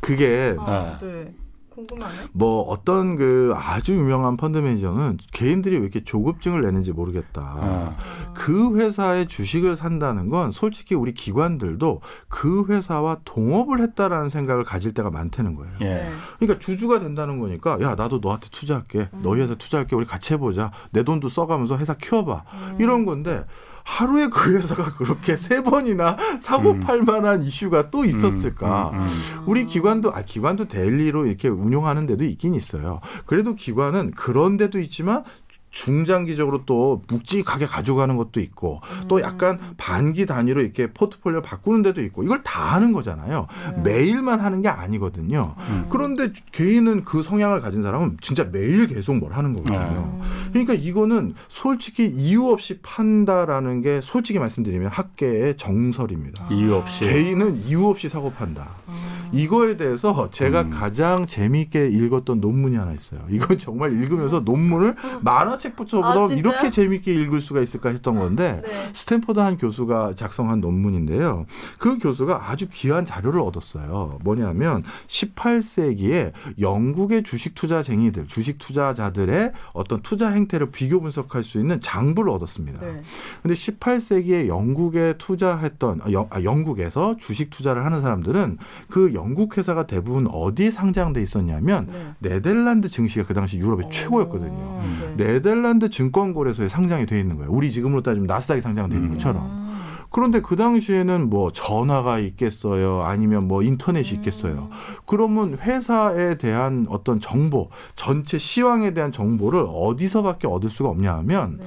그게 아, 네. 궁금하네. 뭐 어떤 그 아주 유명한 펀드 매니저는 개인들이 왜 이렇게 조급증을 내는지 모르겠다. 어. 그 회사의 주식을 산다는 건 솔직히 우리 기관들도 그 회사와 동업을 했다라는 생각을 가질 때가 많다는 거예요. 예. 네. 그러니까 주주가 된다는 거니까 야 나도 너한테 투자할게. 너희 회사 투자할게. 우리 같이 해보자. 내 돈도 써가면서 회사 키워봐. 음. 이런 건데 하루에 그 회사가 그렇게 세 번이나 사고 음. 팔 만한 이슈가 또 있었을까? 음, 음, 음. 우리 기관도 아 기관도 daily로 이렇게 운용하는 데도 있긴 있어요. 그래도 기관은 그런 데도 있지만 중장기적으로 또 묵직하게 가져가는 것도 있고 또 약간 반기 단위로 이렇게 포트폴리오 바꾸는 데도 있고 이걸 다 하는 거잖아요. 네. 매일만 하는 게 아니거든요. 음. 그런데 개인은 그 성향을 가진 사람은 진짜 매일 계속 뭘 하는 거거든요. 음. 그러니까 이거는 솔직히 이유 없이 판다라는 게 솔직히 말씀드리면 학계의 정설입니다. 이유 없이. 개인은 이유 없이 사고 판다. 음. 이거에 대해서 제가 음. 가장 재미있게 읽었던 논문이 하나 있어요. 이건 정말 읽으면서 논문을 만화 책보다 아, 진짜요? 이렇게 재미있게 읽을 수가 있을까 했던 건데 네. 스탠포드 한 교수가 작성한 논문인데요. 그 교수가 아주 귀한 자료를 얻었어요. 뭐냐면 18세기에 영국의 주식 투자쟁이들, 주식 투자자들의 어떤 투자 행태를 비교 분석할 수 있는 장부를 얻었습니다. 네. 근데 18세기에 영국에 투자했던 아, 영, 아, 영국에서 주식 투자를 하는 사람들은 그 영국 회사가 대부분 어디에 상장돼 있었냐면 네. 네덜란드 증시가 그 당시 유럽의 최고였거든요. 어, 네. 네덜 란드 증권거래소에 상장이 돼 있는 거예요. 우리 지금으로 따지면 나스닥에 상장돼 있는 음. 것처럼. 음. 그런데 그 당시에는 뭐 전화가 있겠어요, 아니면 뭐 인터넷이 있겠어요. 그러면 회사에 대한 어떤 정보, 전체 시황에 대한 정보를 어디서밖에 얻을 수가 없냐 하면 네.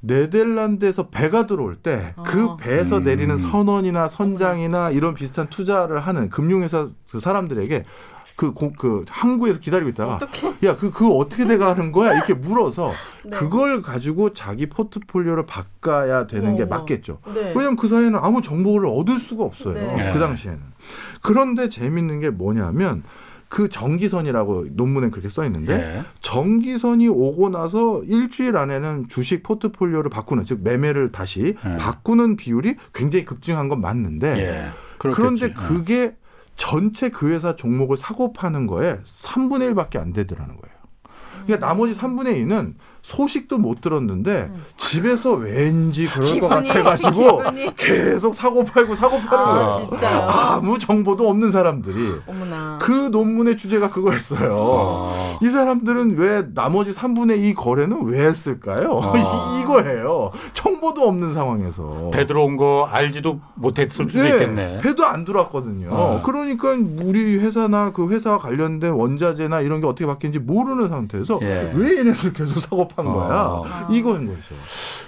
네덜란드에서 배가 들어올 때그 아. 배에서 음. 내리는 선원이나 선장이나 이런 비슷한 투자를 하는 금융회사 그 사람들에게 그, 공, 그 항구에서 기다리고 있다가 어떻게? 야, 그, 그거 어떻게 돼가는 거야? 이렇게 물어서 네. 그걸 가지고 자기 포트폴리오를 바꿔야 되는 게 어머. 맞겠죠. 네. 왜냐면 그 사이에는 아무 정보를 얻을 수가 없어요. 네. 그 당시에는. 그런데 재밌는 게 뭐냐면 그 정기선이라고 논문에 그렇게 써 있는데 예. 정기선이 오고 나서 일주일 안에는 주식 포트폴리오를 바꾸는 즉 매매를 다시 네. 바꾸는 비율이 굉장히 급증한 건 맞는데 예. 그런데. 그게 전체 그 회사 종목을 사고 파는 거에 3분의 1밖에 안 되더라는 거예요. 그러니까 나머지 3분의 2는 소식도 못 들었는데 음. 집에서 왠지 그럴 것 기분이- 같아가지고 기분이- 계속 사고 팔고 사고 파는 아. 진짜요? 아무 정보도 없는 사람들이 어머나. 그 논문의 주제가 그거였어요. 어. 이 사람들은 왜 나머지 3분의 2 거래는 왜 했을까요? 아. 이거예요. 정보도 없는 상황에서. 배 들어온 거 알지도 못했을 수도 네, 있겠네. 배도 안 들어왔거든요. 어. 그러니까 우리 회사나 그 회사와 관련된 원자재나 이런 게 어떻게 바뀌는지 모르는 상태에서 예. 왜 얘네들 계속 사고 판 거야? 어. 이거인 거죠.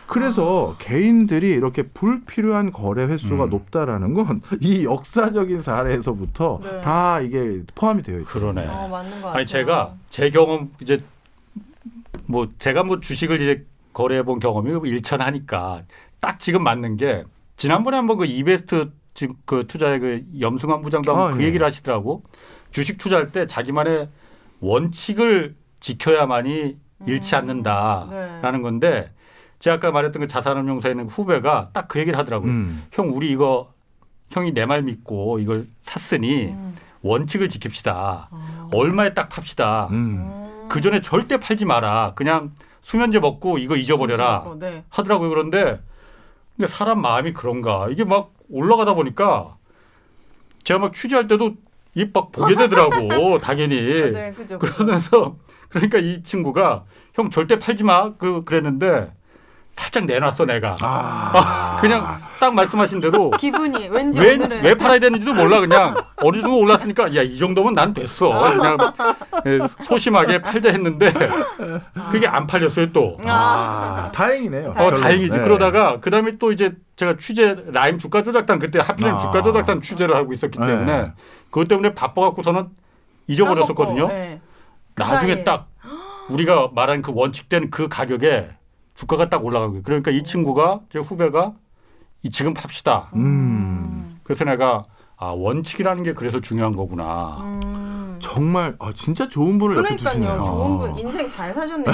그래서 개인들이 이렇게 불필요한 거래 횟수가 음. 높다라는 건 이 역사적인 사례에서부터 네. 다 이게 포함이 되어 있죠. 그러네. 어, 맞는 것 같아요. 아니 제가 제 경험 이제 뭐 제가 뭐 주식을 이제 거래해 본 경험이 일천하니까 딱 지금 맞는 게 지난번에 한번 그 이베스트 지금 그 투자의 그 염승환 부장도 한번 아, 그 예. 얘기를 하시더라고. 주식 투자할 때 자기만의 원칙을 지켜야만이 잃지 음. 않는다라는 건데 제가 아까 말했던 그 자산운용사에 있는 후배가 딱 그 얘기를 하더라고요. 음. 형 우리 이거 형이 내 말 믿고 이걸 샀으니 음. 원칙을 지킵시다. 아. 얼마에 딱 팝시다. 음. 음. 그 전에 절대 팔지 마라. 그냥 수면제 먹고 이거 잊어버려라 진짜, 네. 하더라고요. 그런데 근데 사람 마음이 그런가? 이게 막 올라가다 보니까 제가 막 취재할 때도 이막 보게 되더라고. 당연히. 네, 그죠. 그러면서 그러니까 이 친구가 형 절대 팔지 마. 그 그랬는데 살짝 내놨어 내가. 아. 그냥 딱 말씀하신 대로 기분이 왠지 왜, 오늘은 왜 팔아야 되는지도 몰라 그냥 어느 정도 올랐으니까 야 이 정도면 난 됐어 그냥 예, 소심하게 팔자 했는데 그게 안 팔렸어요 또. 아, 다행이네요. 어. 다행이지 네. 그러다가 그 다음에 또 이제 제가 취재 라임 주가 조작단 그때 하필이면 아. 주가 조작단 취재를 하고 있었기 네. 때문에 그것 때문에 바빠갖고서는 잊어버렸었거든요. 네. 그 나중에 사이에. 딱 우리가 말한 그 원칙된 그 가격에 주가가 딱 올라가고 그러니까 이 친구가 제 후배가 이 지금 팝시다. 음. 그래서 내가 아 원칙이라는 게 그래서 중요한 거구나. 음. 정말 아, 진짜 좋은 분을 그러니까요. 두시네요. 좋은 분 인생 잘 사셨네.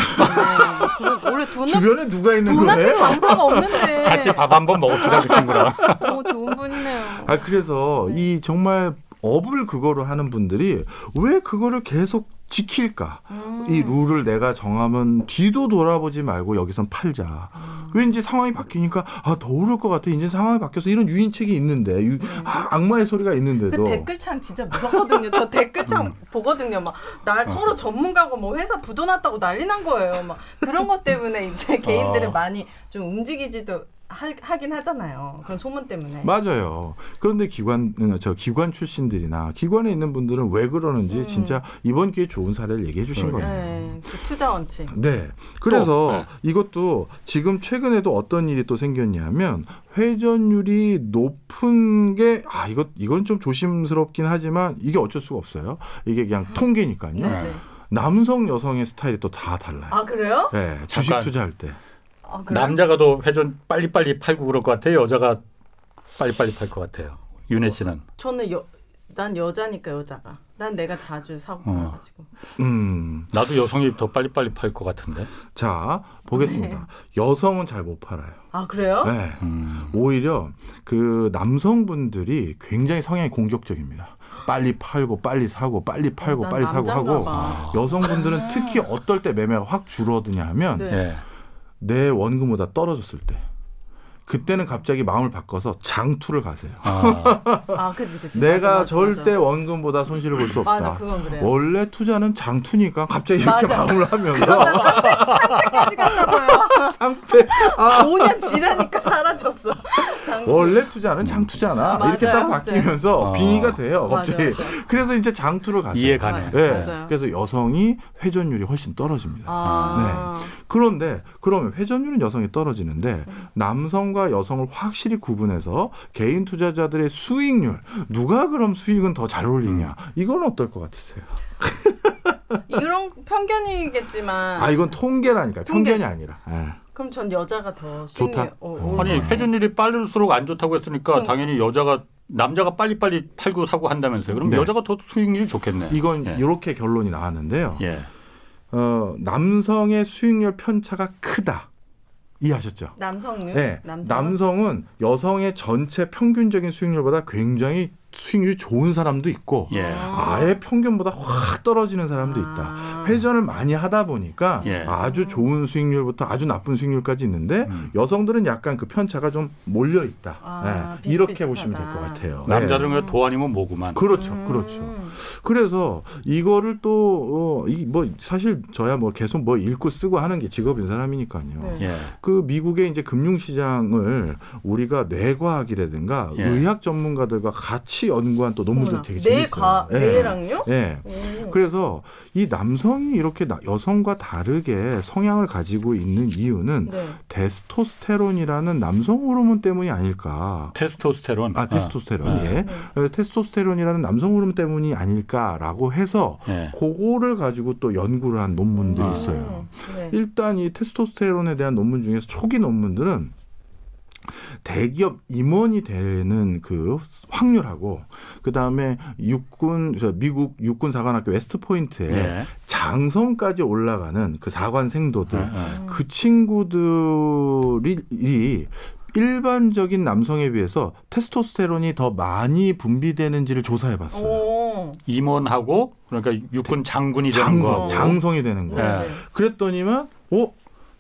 그건 원래 돈 앞, 주변에 누가 있는 거예요? 장사가 없는데. 같이 밥 한 번 먹읍시다 그 친구랑. 오, 좋은 분이네요. 아 그래서 이 정말 업을 그거로 하는 분들이 왜 그거를 계속 지킬까? 음. 이 룰을 내가 정하면 뒤도 돌아보지 말고 여기선 팔자. 음. 왠지 상황이 바뀌니까 아 더 오를 것 같아. 이제 상황이 바뀌어서 이런 유인책이 있는데 유- 아, 악마의 소리가 그 있는데도 댓글창 진짜 무섭거든요. 저 댓글창 음. 보거든요. 막 어. 날 서로 전문가고 뭐 회사 부도 났다고 난리 난 거예요. 막 그런 것 때문에 이제 개인들을 어. 많이 좀 움직이지도 하, 하긴 하잖아요. 그런 소문 때문에. 맞아요. 그런데 기관 저 기관 출신들이나 기관에 있는 분들은 왜 그러는지 음. 진짜 이번 기회에 좋은 사례를 얘기해 주신 그러게요. 거예요. 네, 그 투자 원칙. 네. 그래서 네. 이것도 지금 최근에도 어떤 일이 또 생겼냐면 회전율이 높은 게 아 이것 이건 좀 조심스럽긴 하지만 이게 어쩔 수가 없어요. 이게 그냥 통계니까요. 네. 네. 네. 남성 여성의 스타일이 또 다 달라요. 아 그래요? 네, 주식 잠깐. 투자할 때. 아? 남자가 더 회전 빨리빨리 팔고 그럴 것 같아요. 여자가 빨리빨리 팔 것 같아요. 윤혜 씨는. 저는 여, 난 여자니까 여자가. 난 내가 자주 사고 어. 팔아가지고. 음, 나도 여성이 더 빨리빨리 팔 것 같은데. 자 보겠습니다. 네. 여성은 잘 못 팔아요. 아 그래요? 네. 음. 오히려 그 남성분들이 굉장히 성향이 공격적입니다. 빨리 팔고 빨리 사고 빨리 팔고 난 빨리 사고 하고 봐. 여성분들은 특히 어떨 때 매매가 확 줄어드냐 하면 네. 예. 내 원금보다 떨어졌을 때 그때는 갑자기 마음을 바꿔서 장투를 가세요. 아, 아 그지 그지. 내가 맞아, 맞아, 절대 원금보다 손실을 볼 수 없다. 맞아 그건 그래요. 원래 투자는 장투니까 갑자기 이렇게 맞아. 마음을 하면서 까지 갔다고요. 상패 아 5년 지나니까 사라졌어. 장... 원래 투자는 장투잖아 아, 이렇게 딱. 바뀌면서 어. 빙의가 돼요 맞아, 갑자기 맞아. 그래서 이제 장투를 가세요. 이해 가네. 맞아요. 그래서 여성이 회전율이 훨씬 떨어집니다. 아. 그런데 그러면 회전율은 여성이 떨어지는데 남성과 여성을 확실히 구분해서 개인 투자자들의 수익률 누가 그럼 수익은 더 잘 올리냐 이건 어떨 것 같으세요? 이런 편견이겠지만. 아 이건 통계라니까 통계. 편견이 아니라. 예. 그럼 전 여자가 더. 좋다? 어, 어. 아니. 회전율이 빠를수록 안 좋다고 했으니까 그럼. 당연히 여자가 남자가 빨리빨리 팔고 사고 한다면서요. 그럼 네. 여자가 더 수익률이 좋겠네. 이건 예. 이렇게 결론이 나왔는데요. 예. 어, 남성의 수익률 편차가 크다. 이해하셨죠? 남성률. 네. 남성은? 남성은 여성의 전체 평균적인 수익률보다 굉장히 수익률이 좋은 사람도 있고 예. 아예 평균보다 확 떨어지는 사람도 있다. 아. 회전을 많이 하다 보니까 예. 아주 좋은 수익률부터 아주 나쁜 수익률까지 있는데 음. 여성들은 약간 그 편차가 좀 몰려 있다. 아, 예, 이렇게. 보시면 될 것 같아요. 남자들은 예. 그냥 도 아니면 뭐구만. 그렇죠, 음. 그렇죠. 그래서 이거를 또, 어, 이, 뭐, 사실 저야 뭐 계속 뭐 읽고 쓰고 하는 게 직업인 사람이니까요. 네. 예. 그 미국의 이제 금융시장을 우리가 뇌과학이라든가 예. 의학 전문가들과 같이 연구한 또 논문들 어머나. 되게 뇌가 재밌어요. 예. 뇌랑요? 예. 오. 그래서 이 남성이 이렇게 나- 여성과 다르게 성향을 가지고 있는 이유는 네. 테스토스테론이라는 남성 호르몬 때문이 아닐까. 테스토스테론. 아, 테스토스테론. 아. 예. 네. 어, 테스토스테론이라는 남성 호르몬 때문이 아닐까라고 해서 예. 그거를 가지고 또 연구를 한 논문들이 아. 있어요. 네. 일단 이 테스토스테론에 대한 논문 중에서 초기 논문들은 대기업 임원이 되는 그 확률하고 그 다음에 육군 저 미국 육군 사관학교 웨스트 포인트에 예. 장성까지 올라가는 그 사관생도들 예. 예. 그 친구들이 일반적인 남성에 비해서 테스토스테론이 더 많이 분비되는지를 조사해 봤어요. 오. 임원하고 그러니까 육군 장군이 되는 장, 거. 장성이 되는 네. 거예요. 예. 그랬더니만 어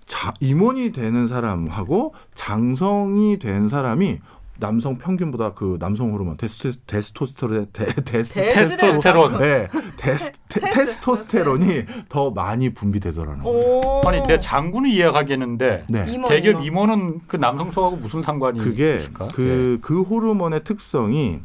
자, 임원이 되는 사람하고 장성이 된 사람이 남성 평균보다 그 남성 호르몬 테, 테스, 데- 테스토스테론. 네, 테스, 테, 테스토스테론이 더 많이 분비되더라는 거예요. 오. 아니 내 장군은 이해하겠는데 네. 임원, 대기업 임원. 임원은 그 남성소하고 무슨 상관이 그게 있을까? 그, 그 호르몬의 특성이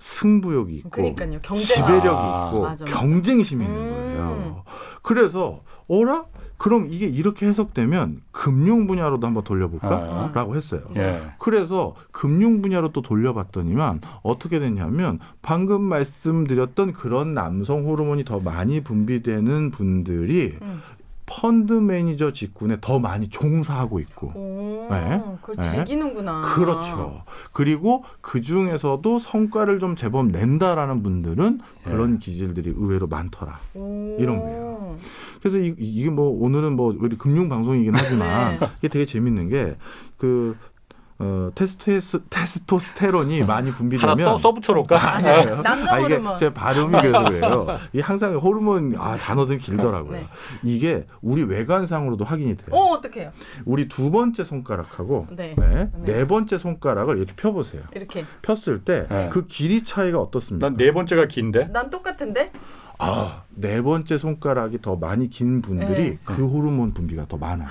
승부욕이 있고 그러니까요. 지배력이 아. 있고 맞아, 맞아. 경쟁심이 있는 음. 거예요. 그래서 어라? 그럼 이게 이렇게 해석되면 금융 분야로도 한번 돌려볼까? 아. 라고 했어요. 예. 그래서 금융 분야로 또 돌려봤더니만 어떻게 됐냐면 방금 말씀드렸던 그런 남성 호르몬이 더 많이 분비되는 분들이 음. 펀드 매니저 직군에 더 많이 종사하고 있고 오. 네. 그걸 네. 즐기는구나. 그렇죠. 그리고 그 중에서도 성과를 좀 제법 낸다라는 분들은 예. 그런 기질들이 의외로 많더라. 오. 이런 거예요. 그래서 이, 이게 뭐 오늘은 뭐 우리 금융 방송이긴 하지만 네. 이게 되게 재밌는 게 그 어, 테스토스, 테스토스테론이 많이 하나 분비되면 써, 써붙여놓을까? 아니에요. 남자 아, 이게 호르몬. 제 발음이 그래서 그래요. 이 항상 호르몬 아 단어들이 길더라고요. 네. 이게 우리 외관상으로도 확인이 돼요. 어 어떡해요? 우리 두 번째 손가락하고 네. 네, 네. 네 번째 손가락을 이렇게 펴보세요. 이렇게. 폈을 때그 네. 길이 차이가 어떻습니까? 난 네 번째가 긴데. 난 똑같은데? 아, 네 번째 손가락이 더 많이 긴 분들이 네. 그 호르몬 분비가 더 많아요.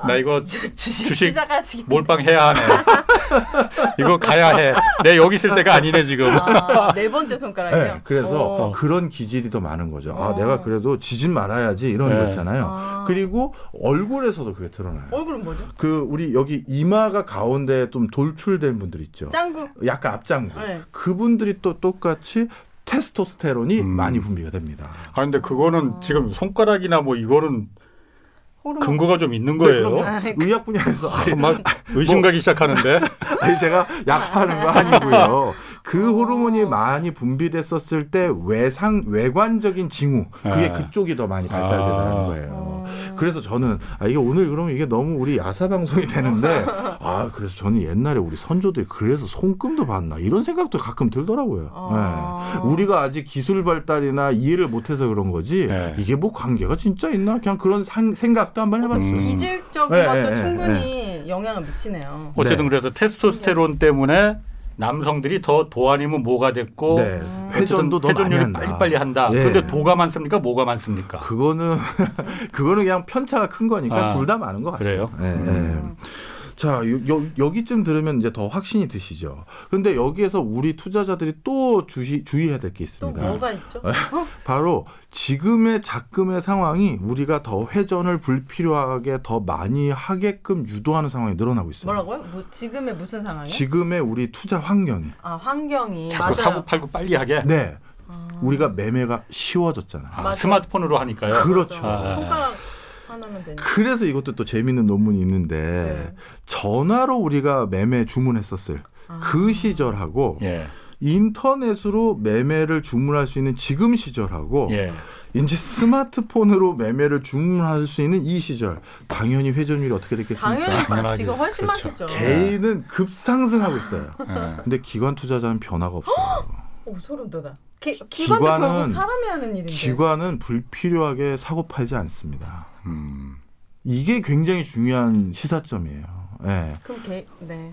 아, 나 이거 주, 주식, 주식 시작하시기. 몰빵 해야 하네. 이거 가야 해. 내 여기 있을 때가 아니네 지금. 아, 네 번째 손가락이요. 네, 그래서 어. 그런 기질이 더 많은 거죠. 아, 어. 내가 그래도 지진 말아야지 이런 네. 거 있잖아요. 아. 그리고 얼굴에서도 그게 드러나요. 얼굴은 뭐죠? 그 우리 여기 이마가 가운데 좀 돌출된 분들 있죠. 짱구. 약간 앞장구. 네. 그분들이 또 똑같이 테스토스테론이 음. 많이 분비가 됩니다. 아 근데 그거는 지금 손가락이나 뭐 이거는. 근거가 좀 있는 네, 거예요. 아, 의학 분야에서 아니, 막 의심가기 시작하는데. 아니, 제가 약 파는 거 아니고요. 그 어. 호르몬이 많이 분비됐었을 때 외상 외관적인 징후 그게 네. 그쪽이 더 많이 발달되다는 아. 거예요. 어. 그래서 저는 아 이게 오늘 그러면 이게 너무 우리 야사 방송이 되는데 아 그래서 저는 옛날에 우리 선조들이 그래서 손금도 봤나 이런 생각도 가끔 들더라고요. 어. 네. 우리가 아직 기술 발달이나 이해를 못해서 그런 거지 네. 이게 뭐 관계가 진짜 있나 그냥 그런 상- 생각도 한번 해봤어요. 음. 기질적인 네, 것도 네, 충분히 영향을 미치네요. 어쨌든 네. 그래서 테스토스테론 때문에 남성들이 더 도안이면 뭐가 됐고 네. 회전도 더 많이 회전율이 한다. 빨리빨리 한다. 예. 그런데 도가 많습니까? 뭐가 많습니까? 그거는 그거는 그냥 편차가 큰 거니까 아, 둘 다 많은 것 같아요. 그래요? 예, 예. 음. 자, 여, 여기쯤 들으면 이제 더 확신이 드시죠. 근데 여기에서 우리 투자자들이 또 주시, 주의해야 될게또 있습니다. 뭐가 있죠? 네. 바로 지금의 작금의 상황이 우리가 더 회전을 불필요하게 더 많이 하게끔 유도하는 상황이 늘어나고 있어요. 뭐라고요? 뭐, 지금의 무슨 상황이요? 지금의 우리 투자 환경이. 아 환경이 자꾸 맞아요. 사고 팔고 빨리 하게. 네. 아. 우리가 매매가 쉬워졌잖아요. 아, 맞아. 스마트폰으로 하니까요. 그렇죠. 아. 손가락 하나면 되니까. 그래서 이것도 또 재밌는 논문이 있는데 네. 전화로 우리가 매매 주문했었을 아. 그 시절하고 예. 인터넷으로 매매를 주문할 수 있는 지금 시절하고 예. 이제 스마트폰으로 매매를 주문할 수 있는 이 시절 당연히 회전율이 어떻게 됐겠습니까? 당연히. 지금 훨씬 그렇죠. 많겠죠. 개인은 급상승하고 있어요. 예. 근데 기관 투자자는 변화가 없어요. 오 소름 돋아. 기, 결국 사람이 하는 일인데. 기관은 불필요하게 사고 팔지 않습니다. 음. 이게 굉장히 중요한 시사점이에요. 예. 그럼 개, 네.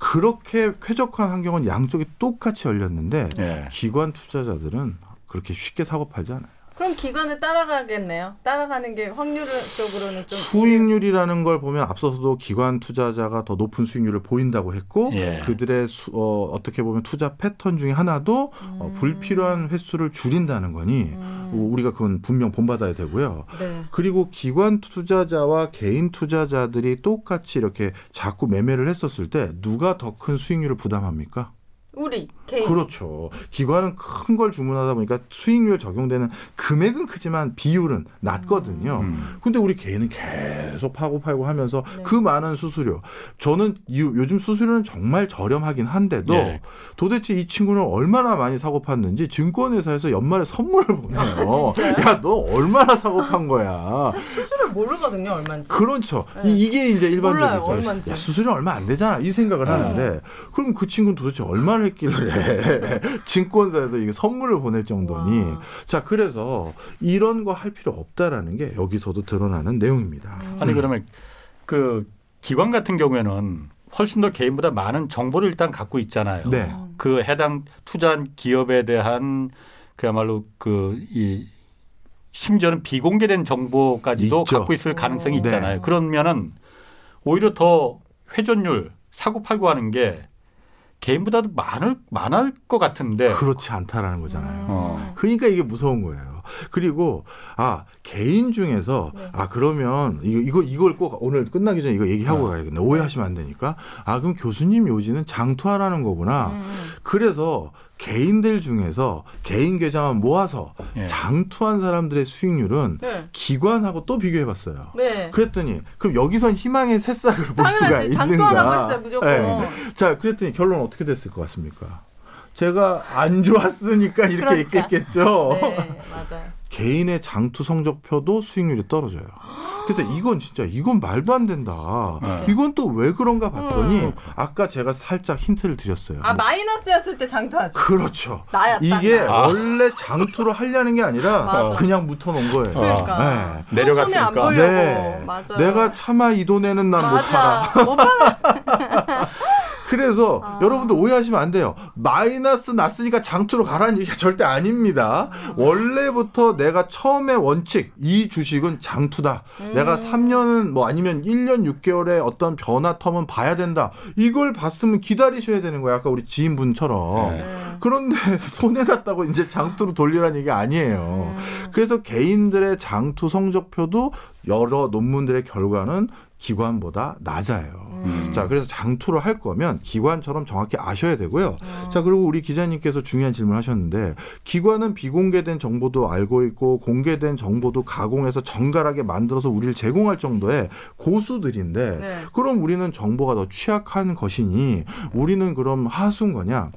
그렇게 쾌적한 환경은 양쪽이 똑같이 열렸는데 예. 기관 투자자들은 그렇게 쉽게 사고 팔지 않아요. 그럼 기관을 따라가겠네요. 따라가는 게 확률적으로는 좀 수익률이라는 걸 보면 앞서서도 기관 투자자가 더 높은 수익률을 보인다고 했고 예. 그들의 수, 어, 어떻게 보면 투자 패턴 중에 하나도 어, 불필요한 횟수를 줄인다는 거니 음. 어, 우리가 그건 분명 본받아야 되고요. 네. 그리고 기관 투자자와 개인 투자자들이 똑같이 이렇게 자꾸 매매를 했었을 때 누가 더 큰 수익률을 부담합니까? 우리 개인. 그렇죠. 기관은 큰 걸 주문하다 보니까 수익률 적용되는 금액은 크지만 비율은 낮거든요. 음. 근데 우리 개인은 계속 파고 팔고 하면서 네. 그 많은 수수료. 저는 이- 요즘 수수료는 정말 저렴하긴 한데도 예. 도대체 이 친구는 얼마나 많이 사고 팠는지 증권회사에서 연말에 선물을 보내요. 아? 야, 너 얼마나 사고 판 거야. 수수료 모르거든요, 얼마인지. 그렇죠. 네. 이, 게 이제 몰라요, 일반적이죠. 얼마인지. 야, 수수료 얼마 안 되잖아. 이 생각을 네. 하는데 그럼 그 친구는 도대체 얼마를 했길래 증권사에서 이게 선물을 보낼 정도니. 와. 자, 그래서 이런 거 할 필요 없다라는 게 여기서도 드러나는 내용입니다. 음. 아니 그러면 그 기관 같은 경우에는 훨씬 더 개인보다 많은 정보를 일단 갖고 있잖아요. 네. 음. 그 해당 투자한 기업에 대한 그야말로 그 이 심지어는 비공개된 정보까지도 있죠. 갖고 있을 가능성이 네. 있잖아요. 그러면은 오히려 더 회전율 사고 팔고 하는 게 개인보다도 많을 많을 것 같은데. 그렇지 않다라는 거잖아요. 음. 어. 그러니까 이게 무서운 거예요. 그리고 아 개인 중에서 네. 아 그러면 이거 이거 이걸 꼭 오늘 끝나기 전에 이거 얘기하고 어. 가야겠네. 오해하시면 안 되니까. 아 그럼 교수님 요지는 장투하라는 거구나. 음. 그래서 개인들 중에서 개인 계좌만 모아서 예. 장투한 사람들의 수익률은 네. 기관하고 또 비교해봤어요. 네. 그랬더니 그럼 여기선 희망의 새싹을 볼 수가 당연하지. 있는가? 장투하라고 했어요, 무조건. 네. 자, 그랬더니 결론 어떻게 됐을 것 같습니까? 제가 안 좋았으니까 이렇게 그러니까. 있겠겠죠. 네, 맞아요. 개인의 장투 성적표도 수익률이 떨어져요. 그래서 이건 진짜 이건 말도 안 된다. 네. 이건 또 왜 그런가 봤더니 음. 아까 제가 살짝 힌트를 드렸어요. 아 뭐- 마이너스였을 때 장투하죠. 그렇죠. 나였다. 이게 나. 아. 원래 장투를 하려는 게 아니라 맞아. 그냥 묻어놓은 거예요. 그러니까. 네. 내려갔으니까. 네. 맞아요. 내가 차마 이 돈에는 난 못 팔아. 맞아. 못 팔아. 그래서 아. 여러분들 오해하시면 안 돼요. 마이너스 났으니까 장투로 가라는 얘기가 절대 아닙니다. 원래부터 내가 처음에 원칙 이 주식은 장투다. 음. 내가 3년은 뭐 아니면 1년 6개월의 어떤 변화 텀은 봐야 된다. 이걸 봤으면 기다리셔야 되는 거야. 아까 우리 지인분처럼. 네. 네. 그런데 손해 났다고 이제 장투로 돌리라는 얘기 아니에요. 음. 그래서 개인들의 장투 성적표도 여러 논문들의 결과는 기관보다 낮아요. 음. 자, 그래서 장투를 할 거면 기관처럼 정확히 아셔야 되고요. 어. 자, 그리고 우리 기자님께서 중요한 질문 하셨는데 기관은 비공개된 정보도 알고 있고 공개된 정보도 가공해서 정갈하게 만들어서 우리를 제공할 정도의 고수들인데 네. 그럼 우리는 정보가 더 취약한 것이니 우리는 그럼 하수인 거냐?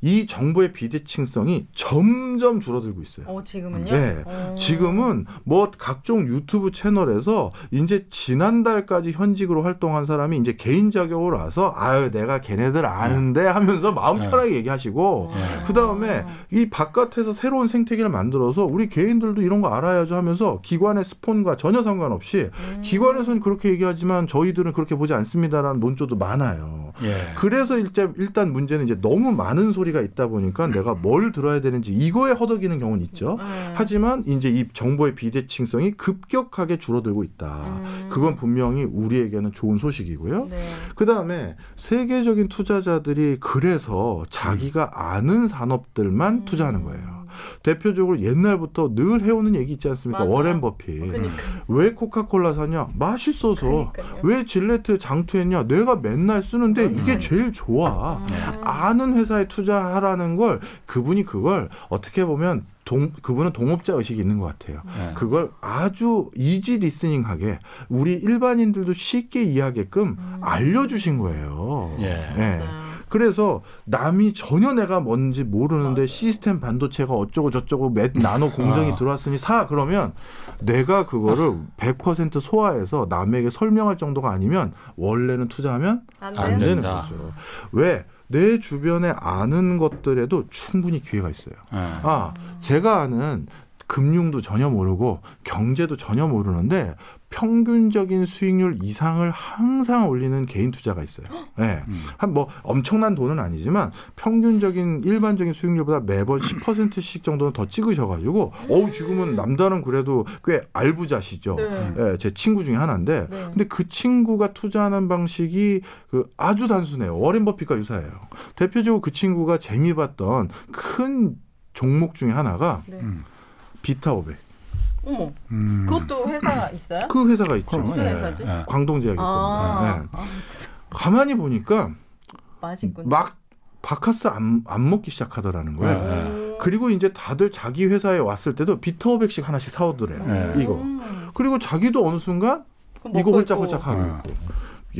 이 정보의 비대칭성이 점점 줄어들고 있어요. 어 지금은요? 네. 어. 지금은 뭐 각종 유튜브 채널에서 이제 지난달까지 현직으로 활동한 사람이 이제 개인 자격으로 와서 아유 내가 걔네들 아는데 하면서 마음 네. 편하게 얘기하시고 네. 그 다음에 이 바깥에서 새로운 생태계를 만들어서 우리 개인들도 이런 거 알아야죠 하면서 기관의 스폰과 전혀 상관없이 음. 기관에서는 그렇게 얘기하지만 저희들은 그렇게 보지 않습니다라는 논조도 많아요. 예. 그래서 일단, 일단 문제는 이제 너무 많은 소리 가 있다 보니까 내가 뭘 들어야 되는지 이거에 허덕이는 경우는 있죠. 음. 하지만 이제 이 정보의 비대칭성이 급격하게 줄어들고 있다. 음. 그건 분명히 우리에게는 좋은 소식이고요. 네. 그 다음에 세계적인 투자자들이 그래서 자기가 아는 산업들만 음. 투자하는 거예요. 대표적으로 옛날부터 늘 해오는 얘기 있지 않습니까? 맞아요. 워렌 버핏. 그러니까. 왜 코카콜라 사냐? 맛있어서. 그러니까요. 왜 질레트 장투했냐? 내가 맨날 쓰는데 음. 이게 제일 좋아. 음. 아는 회사에 투자하라는 걸 그분이 그걸 어떻게 보면 동, 그분은 동업자 의식이 있는 것 같아요. 예. 그걸 아주 easy listening하게 우리 일반인들도 쉽게 이해하게끔 음. 알려주신 거예요. 예. 맞아요. 그래서 남이 전혀 내가 뭔지 모르는데 맞아요. 시스템 반도체가 어쩌고 저쩌고 몇 나노 공정이 아. 들어왔으니 사 그러면 내가 그거를 100% 소화해서 남에게 설명할 정도가 아니면 원래는 투자하면 안 안 되는. 거죠. 왜? 내 주변에 아는 것들에도 충분히 기회가 있어요. 예. 아, 제가 아는 금융도 전혀 모르고 경제도 전혀 모르는데 평균적인 수익률 이상을 항상 올리는 개인 투자가 있어요. 예. 음. 한뭐 엄청난 돈은 아니지만 평균적인 일반적인 수익률보다 매번 10%씩 정도는 더 찍으셔가지고 어우 지금은 남다른 그래도 꽤 알부자시죠. 네. 예, 제 친구 중에 하나인데 네. 근데 그 친구가 투자하는 방식이 그 아주 단순해요. 워렌 버핏과 유사해요. 대표적으로 그 친구가 재미 봤던 큰 종목 중에 하나가 네. 음. 비타 500. 어머, 음. 그것도 회사가 있어요? 그 회사가 있죠. 무슨 예, 회사지? 예. 광동제약일 겁니다. 아, 예. 아, 가만히 보니까 맛있군. 막 바카스 안, 안 먹기 시작하더라는 거예요. 네. 오. 그리고 이제 다들 자기 회사에 왔을 때도 비타 500씩 하나씩 사오더래요. 네. 이거. 음. 그리고 자기도 어느 순간 이거 홀짝홀짝. 하고 네. 있고.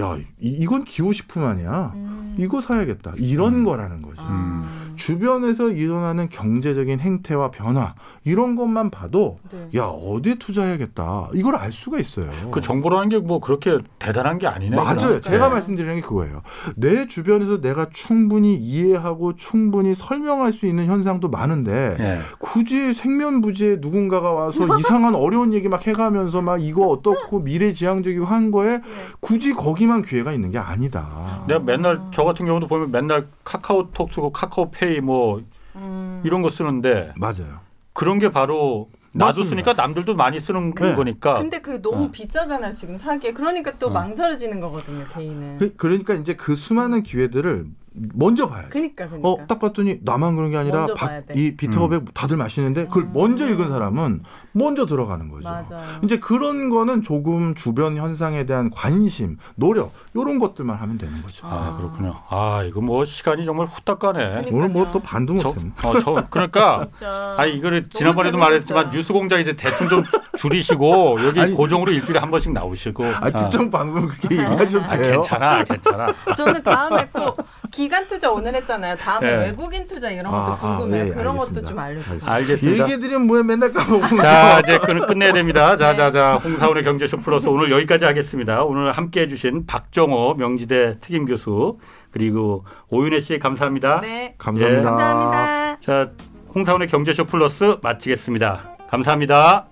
야, 이, 이건 기호식품 아니야. 음. 이거 사야겠다. 이런 음. 거라는 거지. 아. 주변에서 일어나는 경제적인 행태와 변화 이런 것만 봐도 네. 야 어디에 투자해야겠다 이걸 알 수가 있어요. 그 정보라는 게 뭐 그렇게 대단한 게 아니네. 맞아요. 그럼. 제가 예. 말씀드리는 게 그거예요. 내 주변에서 내가 충분히 이해하고 충분히 설명할 수 있는 현상도 많은데 예. 굳이 생면부지에 누군가가 와서 이상한 어려운 얘기 막 해가면서 막 이거 어떻고 미래지향적이고 한 거에 네. 굳이 거기 만 기회가 있는 게 아니다. 내가 맨날 저 같은 경우도 보면 맨날 카카오톡 쓰고 카카오페이 뭐 음. 이런 거 쓰는데 맞아요. 그런 게 바로 나도 맞습니다. 쓰니까 남들도 많이 쓰는 네. 거니까. 근데 그 너무 어. 비싸잖아요 지금 사기에. 그러니까 또 어. 망설여지는 거거든요 개인은. 그, 그러니까 이제 그 수많은 기회들을 먼저 봐야 돼. 그니까 그니까. 어, 딱 봤더니 나만 그런 게 아니라 바-. 이 비타오백 다들 마시는데 그걸 음. 먼저 읽은 사람은 먼저 들어가는 거죠. 맞아요. 이제 그런 거는 조금 주변 현상에 대한 관심, 노력 이런 것들만 하면 되는 거죠. 아 그렇군요. 아 이거 뭐 시간이 정말 후딱 가네. 그러니까요. 오늘 뭐 또 반도 저, 못했네. 어, 저 그러니까. 아 이거를 지난번에도. 말했지만 뉴스 공장 이제 대충 좀 줄이시고 여기 아니, 고정으로 일주일에 한 번씩 나오시고. 아, 특정 방송 그렇게 얘기하셔도 아, 돼요. 괜찮아, 괜찮아. 저는 다음에 꼭 기간 투자 오늘 했잖아요. 다음에 예. 외국인 투자 이런 것도 아, 아, 궁금해요. 예, 그런 것도 알겠습니다. 좀 알려주세요. 알겠습니다. 얘기해드리면 뭐야 맨날 까먹고. 자, 이제 끝, 끝내야 됩니다. 자, 네. 자, 자, 홍사원의 경제쇼 플러스 오늘 여기까지 하겠습니다. 오늘 함께 해 주신 박정호 명지대 특임 교수 그리고 오윤혜 씨 감사합니다. 네. 감사합니다. 감사합니다. 자, 홍사원의 경제쇼 플러스 마치겠습니다. 감사합니다.